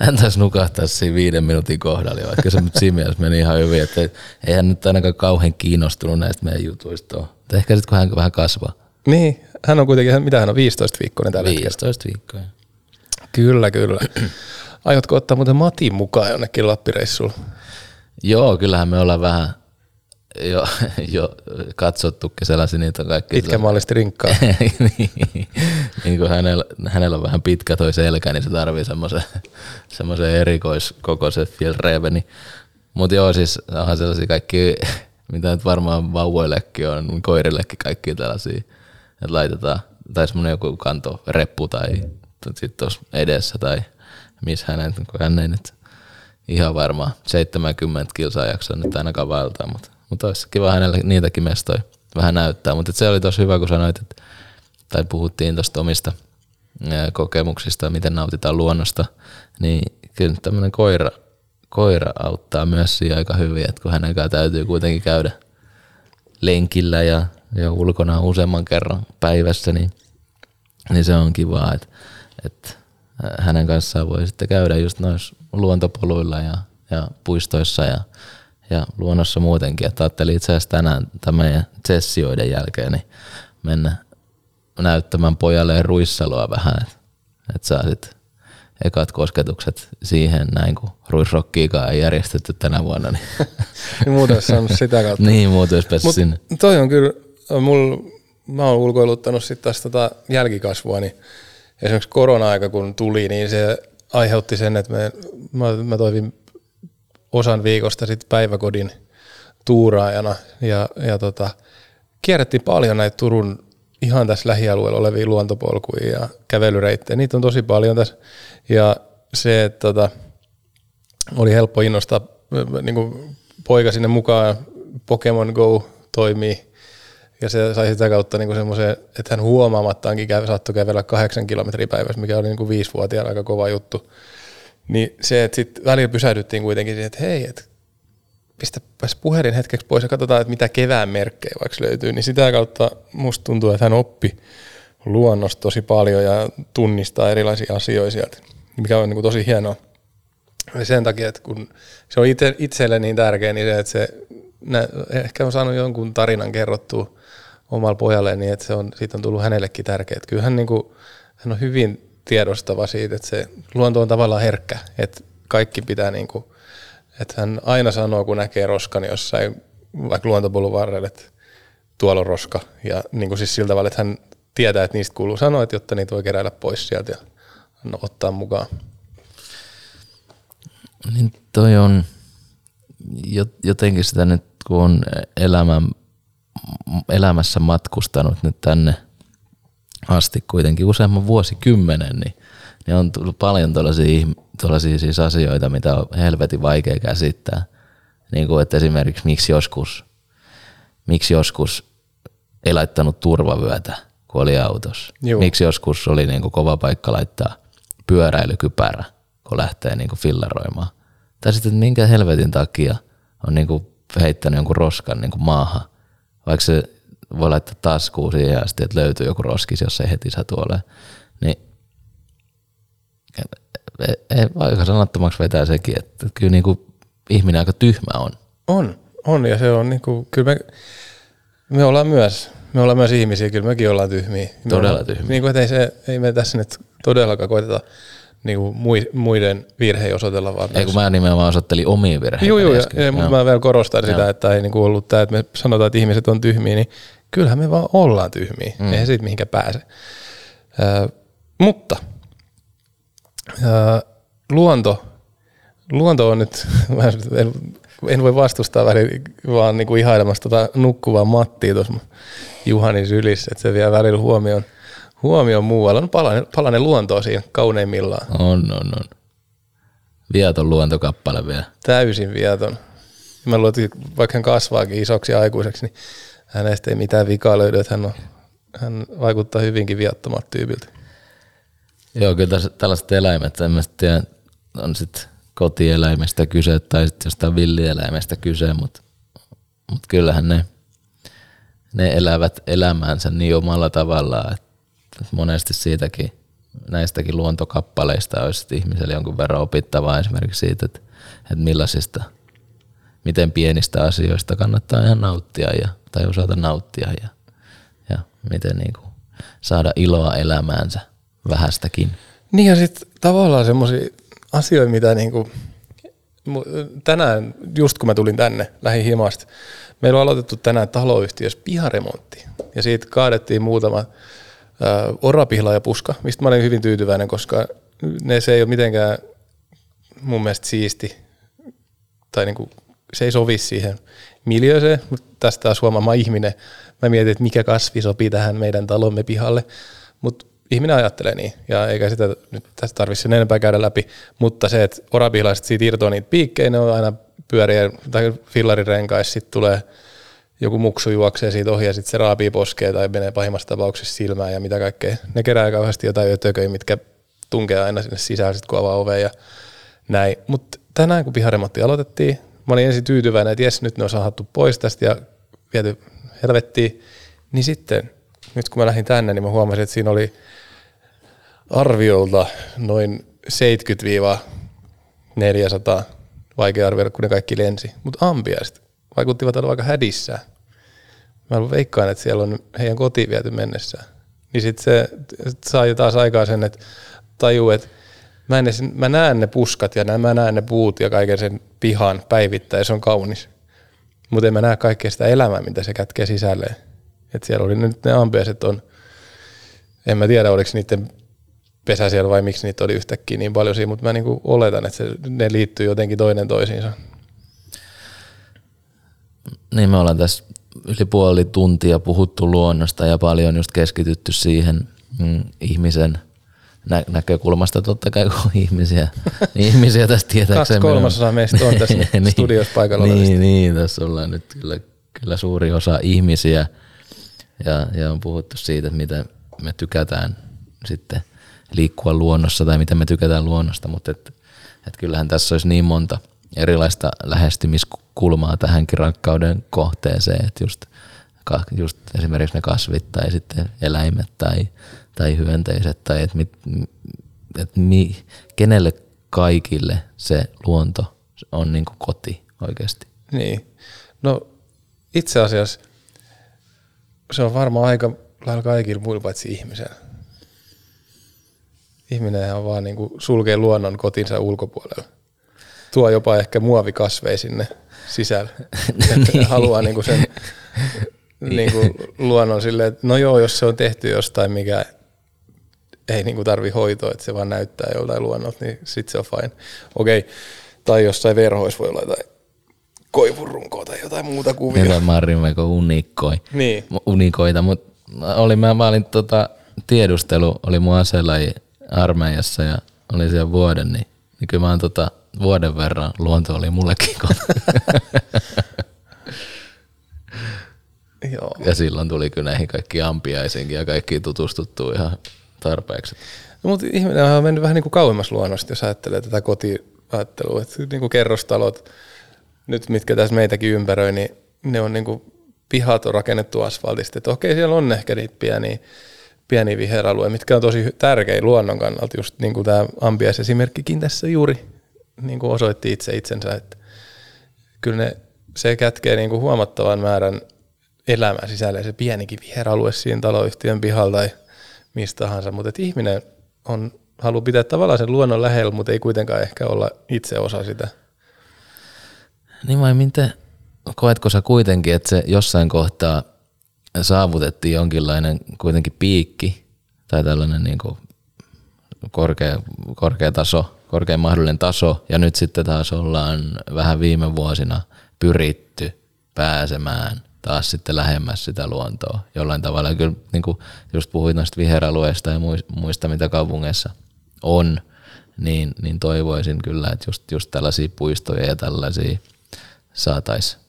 Hän taisi nukahtaa siinä viiden minuutin kohdalla, vaikka se nyt siinä mielessä meni ihan hyvin, että ei hän nyt ainakaan kauhean kiinnostunut näistä meidän jutuista ole. Ehkä sitten kun hän vähän kasvaa. Niin, hän on kuitenkin, mitä hän on, 15 viikkoinen tällä 15 viikkoa. Kyllä, kyllä. Aiotko ottaa muuten Matin mukaan jonnekin Lappireissulla? Joo, kyllähän me ollaan vähän jo, jo katsottu sellaisia niitä kaikki. Pitkä mallista rinkkaa. niin, niin kun hänellä, hänellä on vähän pitkä toi selkä, niin se tarvii semmoisen, semmoisen erikoiskokoisen Fjellreveni. Mutta joo, siis onhan sellaisia kaikki, mitä nyt varmaan vauvoillekin on, koirillekin kaikki tällaisia, että laitetaan, tai semmoinen joku kanto reppu tai sitten tuossa edessä tai missä hänen, kun hän ei nyt ihan varmaan 70 kilsaa jaksaa nyt ainakaan vaeltaa, mutta, mutta olisi kiva hänelle niitäkin mestoja vähän näyttää. Mutta se oli tosi hyvä, kun sanoit, että, tai puhuttiin tuosta omista kokemuksista, miten nautitaan luonnosta, niin kyllä tämmöinen koira, koira auttaa myös siihen aika hyvin, että kun hänen täytyy kuitenkin käydä lenkillä ja, ja ulkona useamman kerran päivässä, niin, niin se on kivaa, että, että hänen kanssaan voi sitten käydä just noissa luontopoluilla ja, ja puistoissa ja, ja luonnossa muutenkin. Että ajattelin itse asiassa tänään tämän sessioiden jälkeen niin mennä näyttämään pojalle ruissalua vähän, että et saa sitten ekat kosketukset siihen näin, kun ruisrokkiikaan ei järjestetty tänä vuonna. Niin, niin muuten olisi saanut sitä kautta. niin, muuten olisi päässyt sinne. Toi on kyllä, mul, mä oon ulkoiluttanut sitten taas tota jälkikasvua, niin esimerkiksi korona-aika kun tuli, niin se aiheutti sen, että me, mä, mä toivin osan viikosta sitten päiväkodin tuuraajana ja, ja tota, kierrettiin paljon näitä Turun ihan tässä lähialueella olevia luontopolkuja ja kävelyreittejä. Niitä on tosi paljon tässä. Ja se, että tota, oli helppo innostaa niin kuin poika sinne mukaan, Pokemon Go toimii, ja se sai sitä kautta niin semmoisen, että hän huomaamattaankin käy, saattoi kävellä kahdeksan kilometriä päivässä, mikä oli niin kuin viisivuotiaana aika kova juttu. Niin se, että sitten välillä pysähdyttiin kuitenkin siihen, että hei, että pistäpäs puhelin hetkeksi pois ja katsotaan, että mitä kevään merkkejä vaikka löytyy, niin sitä kautta musta tuntuu, että hän oppi luonnosta tosi paljon ja tunnistaa erilaisia asioita sieltä, mikä on niin kuin tosi hienoa. Ja sen takia, että kun se on itse, itselle niin tärkeä, niin se, että se, nä, ehkä on saanut jonkun tarinan kerrottua omalla pojalle, niin että se on, siitä on tullut hänellekin tärkeä. Että kyllä hän, niin kuin, hän on hyvin tiedostava siitä, että se luonto on tavallaan herkkä, että kaikki pitää niin kuin että hän aina sanoo, kun näkee roskan jossain vaikka luontopolun varrella, että tuolla on roska. Ja niin kuin siis sillä tavalla, että hän tietää, että niistä kuuluu sanoa, että jotta niitä voi keräillä pois sieltä ja no, ottaa mukaan. Niin toi on jotenkin sitä nyt, kun on elämän, elämässä matkustanut nyt tänne asti kuitenkin useamman vuosikymmenen, niin, niin on tullut paljon tällaisia tuollaisia siis asioita, mitä on helvetin vaikea käsittää. Niin kuin, että esimerkiksi miksi joskus, miksi joskus ei laittanut turvavyötä, kun oli autossa. Juu. Miksi joskus oli niin kuin kova paikka laittaa pyöräilykypärä, kun lähtee niin kuin fillaroimaan. Tai sitten, että minkä helvetin takia on niin kuin heittänyt jonkun roskan niin kuin maahan, vaikka se voi laittaa taskuun siihen ja sitten, että löytyy joku roskis, jos ei heti satu ole. Niin ei, aika sanattomaksi vetää sekin, että kyllä niin kuin ihminen aika tyhmä on. On, on ja se on niin kuin, kyllä me, me ollaan myös, me ollaan myös ihmisiä, kyllä mekin ollaan tyhmiä. Me Todella ollaan, tyhmiä. Niin kuin, että ei, se, ei me tässä nyt todellakaan koeteta niin kuin muiden virheen osoitella. Vaan ei kun mä nimenomaan osoittelin omiin virheitä. Joo, joo, ja, ja, mutta mä vielä korostan sitä, että ei niin kuin ollut tämä, että me sanotaan, että ihmiset on tyhmiä, niin kyllähän me vaan ollaan tyhmiä. Mm. Eihän siitä mihinkään pääse. Ö, mutta luonto, luonto on nyt, en, en voi vastustaa väliin, vaan niin kuin ihailemassa tota nukkuvaa Mattia tuossa Juhanin sylissä, että se vie välillä huomioon, huomioon muualla. On palanen, palanen luontoa siinä kauneimmillaan. On, on, on. Vieton luontokappale vielä. Täysin vieton. Mä luulen, että vaikka hän kasvaakin isoksi aikuiseksi, niin hänestä ei mitään vikaa löydy, että hän, on, hän vaikuttaa hyvinkin viattomat tyypiltä. Joo, kyllä tässä, tällaiset eläimet, en mä tiedä, on sitten kotieläimestä kyse tai sitten jostain villieläimestä kyse, mutta mut kyllähän ne, ne elävät elämäänsä niin omalla tavallaan, että monesti siitäkin, näistäkin luontokappaleista olisi ihmiselle jonkun verran opittavaa esimerkiksi siitä, että, että millaisista, miten pienistä asioista kannattaa ihan nauttia ja, tai osata nauttia ja, ja miten niin kuin saada iloa elämäänsä vähästäkin. Niin ja sitten tavallaan semmoisia asioita, mitä niinku, tänään, just kun mä tulin tänne, lähin himasta, meillä on aloitettu tänään taloyhtiössä piharemontti. Ja siitä kaadettiin muutama äh, orapihla ja puska, mistä mä olin hyvin tyytyväinen, koska ne se ei ole mitenkään mun mielestä siisti, tai niinku, se ei sovi siihen miljööseen, mutta tästä taas huomaa ihminen. Mä mietin, että mikä kasvi sopii tähän meidän talomme pihalle, mutta ihminen ajattelee niin, ja eikä sitä nyt tästä tarvitse sen enempää käydä läpi, mutta se, että orapihilaiset siitä irtoaa niitä piikkejä, ne on aina pyöriä tai fillarirenkaissa, sitten tulee joku muksu juoksee siitä ohi ja sitten se raapii poskea tai menee pahimmassa tapauksessa silmään ja mitä kaikkea. Ne kerää kauheasti jotain ötököjä, mitkä tunkee aina sinne sisään, sit kun avaa oveen ja näin. Mutta tänään kun piharemontti aloitettiin, mä olin ensin tyytyväinen, että jes, nyt ne on sahattu pois tästä ja viety helvettiin, niin sitten nyt kun mä lähdin tänne, niin mä huomasin, että siinä oli arviolta noin 70-400, vaikea arvioida, kun ne kaikki lensi, mutta ampiaiset vaikuttivat olla aika hädissä. Mä veikkaan, että siellä on heidän kotiin viety mennessä. Niin sitten se saa jo taas aikaa sen, että tajuu, että mä, en, mä näen ne puskat ja mä näen ne puut ja kaiken sen pihan päivittäin, se on kaunis. Mutta en mä näe kaikkea sitä elämää, mitä se kätkee sisälleen. Et siellä oli nyt ne ampiaiset on, en mä tiedä oliko niiden pesä siellä vai miksi niitä oli yhtäkkiä niin paljon siinä, mutta mä niinku oletan, että se, ne liittyy jotenkin toinen toisiinsa. Niin me ollaan tässä yli puoli tuntia puhuttu luonnosta ja paljon just keskitytty siihen mm, ihmisen nä- näkökulmasta totta kai, kun ihmisiä, ihmisiä tästä tietääksemme. Kaksi kolmasosaa meistä on tässä niin, studiossa paikalla niin, niin, tässä ollaan nyt kyllä, kyllä suuri osa ihmisiä. Ja, ja on puhuttu siitä, että miten me tykätään sitten liikkua luonnossa tai miten me tykätään luonnosta, mutta et, et kyllähän tässä olisi niin monta erilaista lähestymiskulmaa tähänkin rakkauden kohteeseen, että just, just esimerkiksi ne kasvit tai sitten eläimet tai, tai hyönteiset tai että mit, et mi, kenelle kaikille se luonto on niin kuin koti oikeasti. Niin. No itse asiassa se on varmaan aika lailla kaikilla muilla paitsi ihmisellä. Ihminen on vaan niin kuin sulkee luonnon kotinsa ulkopuolella. Tuo jopa ehkä muovikasvei sinne sisälle. niin. Haluaa niin kuin sen niin kuin luonnon silleen, että no joo, jos se on tehty jostain, mikä ei niin kuin tarvi hoitoa, että se vaan näyttää joltain luonnolta, niin sitten se on fine. Okei, okay. tai jossain verhoissa voi olla jotain koivurunkoa tai jotain muuta kuvia. Jotain marrimeko unikoi. Niin. Unikoita, mutta oli, mä, mä olin tota, tiedustelu, oli mun aselaji armeijassa ja oli siellä vuoden, niin, niin kyllä mä oon tota, vuoden verran luonto oli mullekin Joo. Ja silloin tuli kyllä näihin kaikki ampiaisiinkin ja kaikki tutustuttu ihan tarpeeksi. No, mutta ihminen on mennyt vähän niin kuin kauemmas luonnosta, jos ajattelee tätä kotiajattelua. Että niin kuin kerrostalot, nyt mitkä tässä meitäkin ympäröi, niin ne on niin kuin pihat on rakennettu asfaltista. Että okei, siellä on ehkä niitä pieniä, pieniä viheralue, mitkä on tosi tärkeä luonnon kannalta. Just niin kuin tämä ampiaisesimerkkikin tässä juuri niin kuin osoitti itse itsensä, että kyllä ne, se kätkee niin kuin huomattavan määrän elämää sisälle se pienikin viheralue siinä taloyhtiön pihalla tai mistä tahansa, mutta ihminen on, haluaa pitää tavallaan sen luonnon lähellä, mutta ei kuitenkaan ehkä olla itse osa sitä. Niin vai miten, koetko sä kuitenkin, että se jossain kohtaa saavutettiin jonkinlainen kuitenkin piikki tai tällainen niin kuin korkea, korkea taso, korkein mahdollinen taso, ja nyt sitten taas ollaan vähän viime vuosina pyritty pääsemään taas sitten lähemmäs sitä luontoa jollain tavalla. Kyllä niin kuin just puhuit noista viheralueista ja muista, mitä kaupungeissa on, niin, niin toivoisin kyllä, että just, just tällaisia puistoja ja tällaisia saataisiin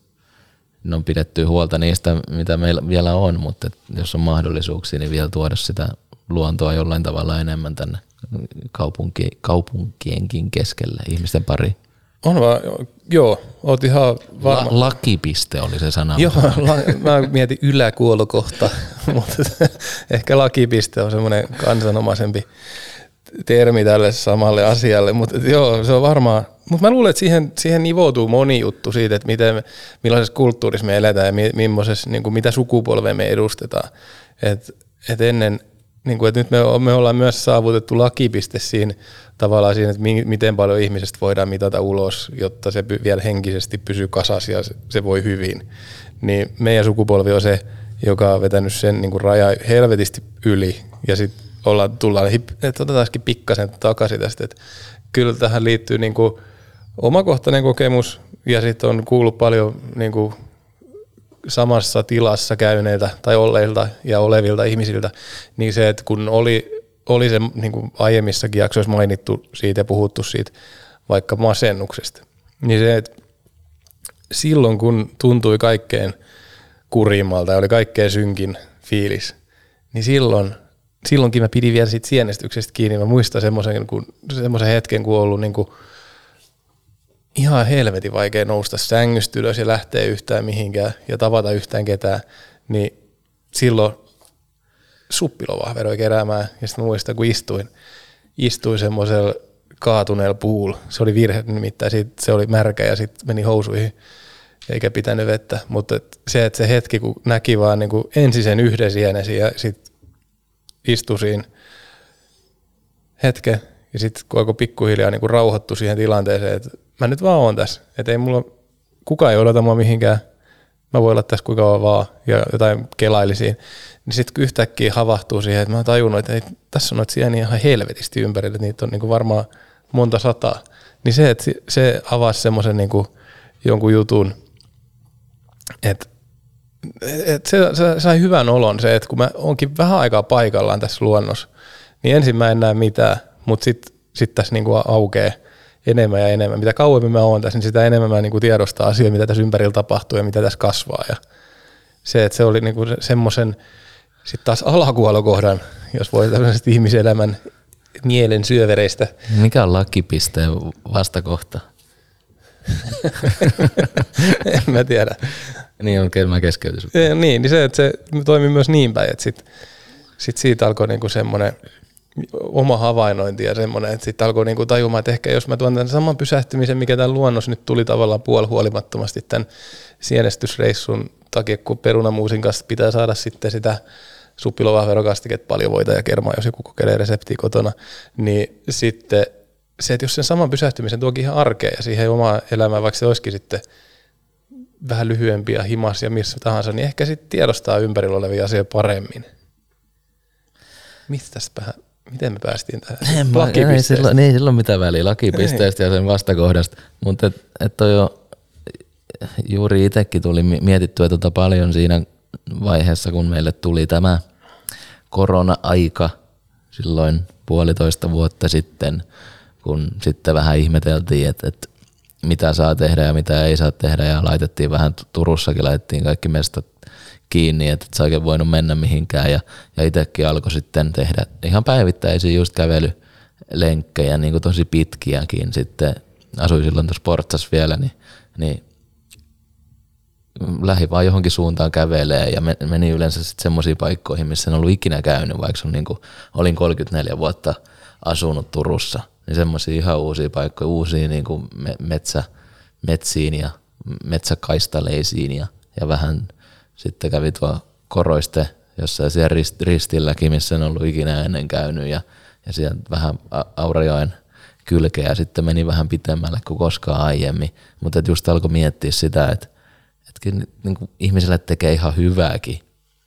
on pidetty huolta niistä, mitä meillä vielä on, mutta jos on mahdollisuuksia, niin vielä tuoda sitä luontoa jollain tavalla enemmän tänne kaupunki, kaupunkienkin keskelle ihmisten pari. On vaan, joo, oot ihan varma. La, lakipiste oli se sana. Joo, la, mä mietin yläkuolokohta, mutta ehkä lakipiste on semmoinen kansanomaisempi termi tälle samalle asialle, mutta joo, se on varmaan, mutta mä luulen, että siihen, siihen nivoutuu moni juttu siitä, että miten, millaisessa kulttuurissa me eletään ja mi, niin kuin mitä sukupolvea me edustetaan. Et, et ennen, niin kuin, että nyt me, me ollaan myös saavutettu lakipiste siinä tavallaan siinä, että mi, miten paljon ihmisestä voidaan mitata ulos, jotta se vielä henkisesti pysyy kasas ja se, se voi hyvin. Niin meidän sukupolvi on se, joka on vetänyt sen niin kuin raja helvetisti yli ja sitten ollaan, tullaan, että otetaankin pikkasen takaisin tästä, että kyllä tähän liittyy niin kuin omakohtainen kokemus ja sitten on kuullut paljon niin kuin samassa tilassa käyneiltä tai olleilta ja olevilta ihmisiltä, niin se, että kun oli, oli se niin kuin aiemmissakin jaksoissa mainittu siitä ja puhuttu siitä vaikka masennuksesta, niin se, että silloin kun tuntui kaikkein kurimmalta ja oli kaikkein synkin fiilis, niin silloin silloinkin mä pidin vielä siitä sienestyksestä kiinni. Mä muistan semmoisen, kun, semmoisen hetken, kun on ollut niin kuin ihan helvetin vaikea nousta sängystä ylös ja lähteä yhtään mihinkään ja tavata yhtään ketään, niin silloin suppilovahveroi keräämään. Ja sitten muistan, kun istuin, istuin semmoisella kaatuneella pool. Se oli virhe nimittäin, sit se oli märkä ja sitten meni housuihin eikä pitänyt vettä. Mutta se, että se hetki, kun näki vaan niin kuin ensin sen yhden sienesi ja sitten istui siinä hetken Ja sitten kun pikkuhiljaa niin rauhoittu siihen tilanteeseen, että mä nyt vaan oon tässä. Että ei mulla, kukaan ei odota mua mihinkään. Mä voin olla tässä kuinka vaan ja jotain kelailisiin. Niin sitten yhtäkkiä havahtuu siihen, että mä oon tajunnut, että ei, tässä on noita sieniä ihan helvetisti ympärillä, että niitä on niin varmaan monta sataa. Niin se, että se avasi semmoisen niin jonkun jutun, että et se, se sai hyvän olon se, että kun mä onkin vähän aikaa paikallaan tässä luonnossa, niin ensin mä en näe mitään, mutta sitten sit tässä niinku aukeaa enemmän ja enemmän. Mitä kauemmin mä oon tässä, niin sitä enemmän mä niinku tiedostaa asioita, mitä tässä ympärillä tapahtuu ja mitä tässä kasvaa. Ja se, että se oli niinku semmoisen sitten taas alakuolokohdan, jos voi tämmöisestä ihmiselämän mielen syövereistä. Mikä on lakipisteen vastakohta? en mä tiedä. Niin on, mä keskeytyn. Niin, niin se, että se toimii myös niin päin, että sit, sit siitä alkoi niinku semmoinen oma havainnointi ja semmoinen, että sitten alkoi niinku tajumaan, että ehkä jos mä tuon tämän saman pysähtymisen, mikä tämän luonnossa nyt tuli tavallaan puolihuolimattomasti tämän sienestysreissun takia, kun perunamuusin kanssa pitää saada sitten sitä suppilovahverokastiketta, paljon voita ja kermaa, jos joku kokeilee reseptiä kotona, niin sitten se, että jos sen saman pysähtymisen tuokin ihan arkeen ja siihen omaan elämään, vaikka se olisikin sitten vähän lyhyempiä himas ja missä tahansa, niin ehkä sitten tiedostaa ympärillä olevia asioita paremmin. Mistäspä, miten me päästiin tähän? En mä, ei, sillä, ei sillä ole mitään väliä? Lakipisteestä ja sen vastakohdasta, mutta et, et jo juuri itsekin tuli mietittyä tuota paljon siinä vaiheessa, kun meille tuli tämä korona-aika silloin puolitoista vuotta sitten, kun sitten vähän ihmeteltiin, että, että mitä saa tehdä ja mitä ei saa tehdä. Ja laitettiin vähän Turussakin, laitettiin kaikki mestat kiinni, että et sä oikein voinut mennä mihinkään. Ja, ja itsekin alkoi sitten tehdä ihan päivittäisiä just kävelylenkkejä, niin kuin tosi pitkiäkin. Sitten, asuin silloin tuossa Portsassa vielä, niin, niin lähi vaan johonkin suuntaan kävelee ja meni yleensä sitten semmoisiin paikkoihin, missä en ollut ikinä käynyt, vaikka niin kuin, olin 34 vuotta asunut Turussa, niin semmoisia ihan uusia paikkoja, uusia niin kuin metsä, metsiin ja metsäkaistaleisiin ja, ja vähän sitten kävi tuo koroiste jossain siellä rist, ristilläkin, missä en ollut ikinä ennen käynyt ja, ja siellä vähän Aurajoen kylkeä sitten meni vähän pitemmälle kuin koskaan aiemmin, mutta just alkoi miettiä sitä, että, että niin kuin ihmiselle tekee ihan hyvääkin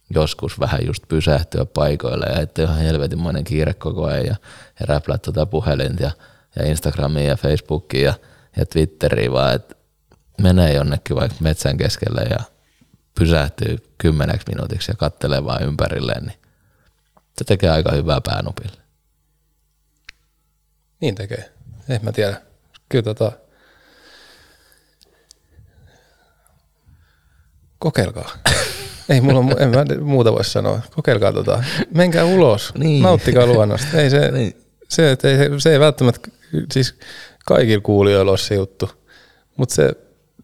joskus vähän just pysähtyä paikoille ja että ihan helvetinmoinen kiire koko ajan ja, ja räplää tuota puhelinta ja, ja Instagramia ja Facebookia ja, ja Twitteriä vaan, että menee jonnekin vaikka metsän keskelle ja pysähtyy kymmeneksi minuutiksi ja kattelee vaan ympärilleen, niin se tekee aika hyvää päänupille. Niin tekee. En mä tiedä. Kyllä tota, kokeilkaa. Ei mulla, en mä muuta voi sanoa. Kokeilkaa tota. Menkää ulos. Niin. Nauttikaa luonnosta. Ei se, niin. se, ei, se ei välttämättä, siis kaikilla kuulijoilla ole se juttu. Mutta se,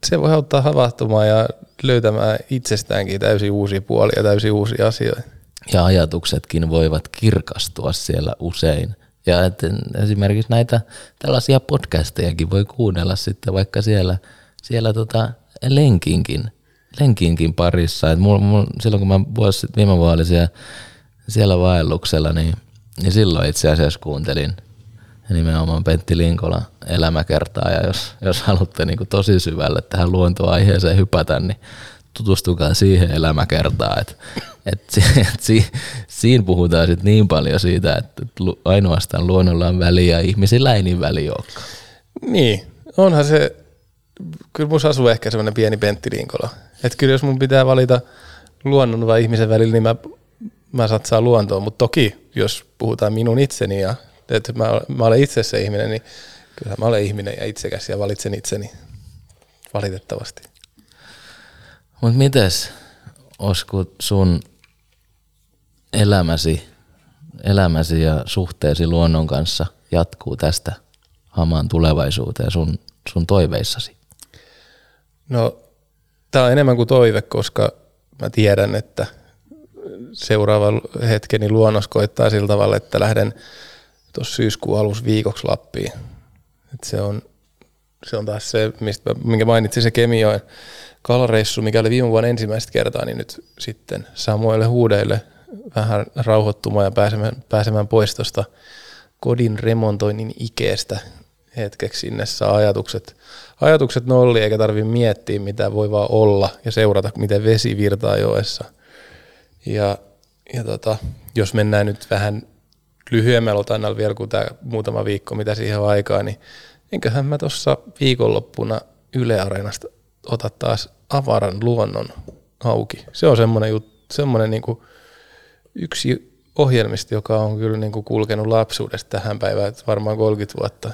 se voi auttaa havahtumaan ja löytämään itsestäänkin täysin uusia puolia ja täysin uusia asioita. Ja ajatuksetkin voivat kirkastua siellä usein. Ja että esimerkiksi näitä tällaisia podcastejakin voi kuunnella sitten vaikka siellä, siellä tota lenkinkin lenkinkin parissa. Et mul, mul, silloin kun mä vuosi viime vuonna siellä, siellä vaelluksella, niin, niin silloin itse asiassa kuuntelin nimenomaan Pentti Linkola elämäkertaa. Ja jos, jos haluatte niin tosi syvälle tähän luontoaiheeseen hypätä, niin tutustukaa siihen elämäkertaan. Et, et, et, si, siinä puhutaan sit niin paljon siitä, että ainoastaan luonnolla on väliä ja ihmisillä ei niin väliä olekaan. Niin, onhan se, kyllä minussa asuu ehkä semmoinen pieni Pentti Linkola että kyllä jos mun pitää valita luonnon vai ihmisen välillä, niin mä, mä satsaan luontoon. Mutta toki, jos puhutaan minun itseni ja että mä, mä olen itse se ihminen, niin kyllä mä olen ihminen ja itsekäs ja valitsen itseni valitettavasti. Mutta mites, Osku, sun elämäsi, elämäsi ja suhteesi luonnon kanssa jatkuu tästä hamaan tulevaisuuteen sun, sun toiveissasi? No Tämä on enemmän kuin toive, koska mä tiedän, että seuraava hetkeni luonnos koittaa sillä tavalla, että lähden tuossa syyskuun alus viikoksi Lappiin. Et se, on, se on taas se, mistä, minkä mainitsin, se Kemioen kalareissu, mikä oli viime vuonna ensimmäistä kertaa, niin nyt sitten Samuelle huudeille vähän rauhoittumaan ja pääsemään, pääsemään pois tuosta kodin remontoinnin ikeestä hetkeksi sinne saa ajatukset, ajatukset nolli, eikä tarvitse miettiä, mitä voi vaan olla ja seurata, miten vesi virtaa joessa. Ja, ja tota, jos mennään nyt vähän lyhyemmällä otannalla vielä kuin tämä muutama viikko, mitä siihen on aikaa, niin enköhän mä tuossa viikonloppuna Yle Areenasta ota taas avaran luonnon auki. Se on semmoinen, jut, semmoinen niin yksi ohjelmista, joka on kyllä niin kuin kulkenut lapsuudesta tähän päivään, että varmaan 30 vuotta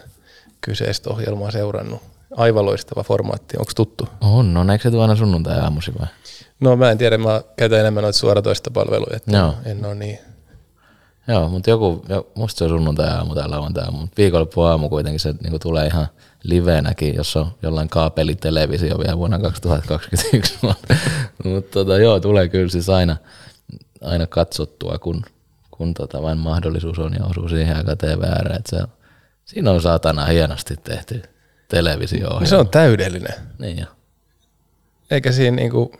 kyseistä ohjelmaa seurannut. Aivan loistava formaatti, onko tuttu? On, no eikö se tuo aina sunnuntai aamusi vai? No mä en tiedä, mä käytän enemmän noita suoratoista palveluja, että Joo. en ole niin. Joo, mutta joku, jo, musta se on sunnuntai aamu tai lauantai mutta viikonloppu aamu kuitenkin se niin tulee ihan liveenäkin, jos on jollain kaapelitelevisio vielä vuonna 2021. mutta tota, joo, tulee kyllä siis aina, aina katsottua, kun, kun tota vain mahdollisuus on ja osuu siihen aika TV ääreen. Se, siinä on saatana hienosti tehty televisio Se on täydellinen. Niin jo. Eikä siinä niinku,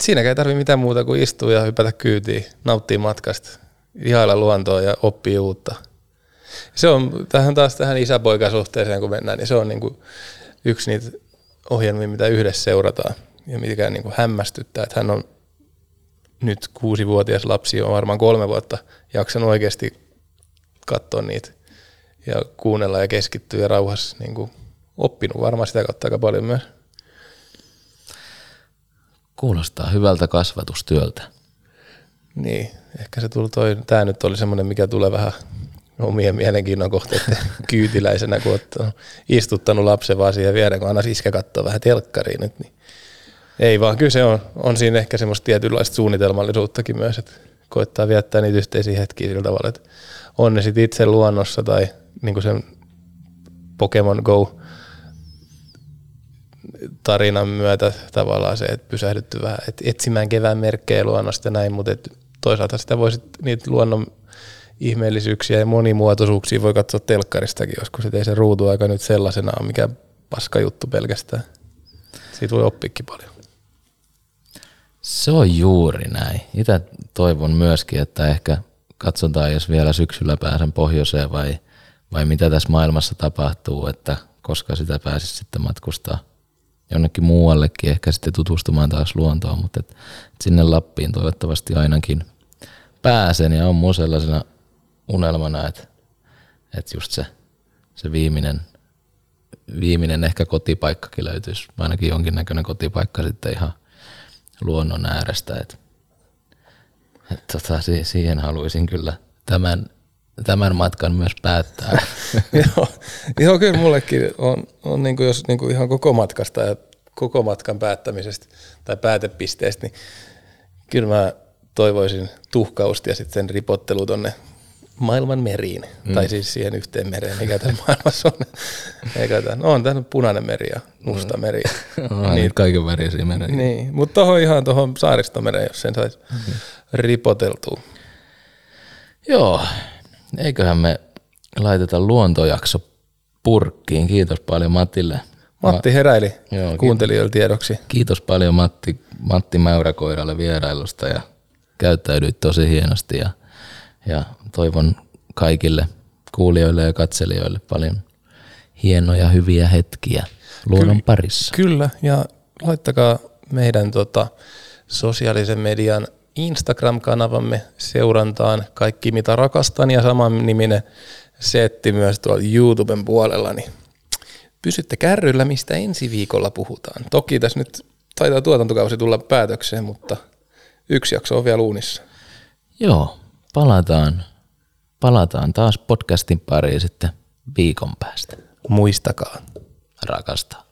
siinäkään ei tarvitse mitään muuta kuin istua ja hypätä kyytiin, nauttia matkasta, ihailla luontoa ja oppia uutta. Se on tähän taas tähän isäpoikasuhteeseen, kun mennään, niin se on niinku yksi niitä ohjelmia, mitä yhdessä seurataan ja mikä niinku hämmästyttää, että hän on nyt kuusivuotias lapsi on varmaan kolme vuotta jaksanut oikeasti katsoa niitä ja kuunnella ja keskittyä ja rauhassa niin kuin oppinut varmaan sitä kautta aika paljon myös. Kuulostaa hyvältä kasvatustyöltä. Niin, ehkä se tuli toi, tämä nyt oli semmoinen, mikä tulee vähän omien mielenkiinnon kohteiden kyytiläisenä, kun olet istuttanut lapsen vaan siihen viereen, kun aina iskä katsoo vähän telkkariin nyt, niin ei vaan, kyllä se on, on siinä ehkä semmoista tietynlaista suunnitelmallisuuttakin myös, että koittaa viettää niitä yhteisiä hetkiä sillä tavalla, että on ne sitten itse luonnossa tai niin kuin sen Pokemon Go tarinan myötä tavallaan se, että pysähdytty vähän että etsimään kevään merkkejä luonnosta ja näin, mutta et toisaalta sitä voisi niitä luonnon ihmeellisyyksiä ja monimuotoisuuksia voi katsoa telkkaristakin joskus, että ei se ruutuaika nyt sellaisena ole mikä paska juttu pelkästään. Siitä voi oppikin paljon. Se on juuri näin. Itse toivon myöskin, että ehkä katsotaan, jos vielä syksyllä pääsen pohjoiseen vai, vai mitä tässä maailmassa tapahtuu, että koska sitä pääsisi sitten matkustaa jonnekin muuallekin, ehkä sitten tutustumaan taas luontoon, mutta et, et sinne Lappiin toivottavasti ainakin pääsen ja on mun sellaisena unelmana, että, että just se, se viimeinen, viimeinen ehkä kotipaikkakin löytyisi, ainakin jonkinnäköinen kotipaikka sitten ihan luonnon äärestä, että et tota, siihen haluaisin kyllä tämän, tämän matkan myös päättää. joo, joo, kyllä mullekin on, on niin kuin jos niin kuin ihan koko matkasta ja koko matkan päättämisestä tai päätepisteestä, niin kyllä mä toivoisin tuhkausta ja sitten sen ripottelu tonne maailman meriin, mm. tai siis siihen yhteen mereen, mikä tässä maailmassa on. Eikä tämän, no on tämä punainen meri ja musta mm. meri. no, niin, kaiken värisiä merejä. Niin, mutta tuohon ihan tuohon saaristomereen, jos sen saisi mm. ripoteltua. Joo, eiköhän me laiteta luontojakso purkkiin. Kiitos paljon Matille. Matti heräili Joo, kuuntelijoille tiedoksi. Kiitos paljon Matti, Matti Mäyräkoiralle vierailusta ja käyttäydyit tosi hienosti ja, ja toivon kaikille kuulijoille ja katselijoille paljon hienoja, hyviä hetkiä luonnon Ky- parissa. Kyllä, ja laittakaa meidän tota, sosiaalisen median Instagram-kanavamme seurantaan kaikki mitä rakastan ja saman niminen setti myös tuolla YouTuben puolella, niin pysytte kärryllä, mistä ensi viikolla puhutaan. Toki tässä nyt taitaa tuotantokausi tulla päätökseen, mutta yksi jakso on vielä uunissa. Joo, palataan, palataan taas podcastin pariin sitten viikon päästä. Muistakaa. Rakastaa.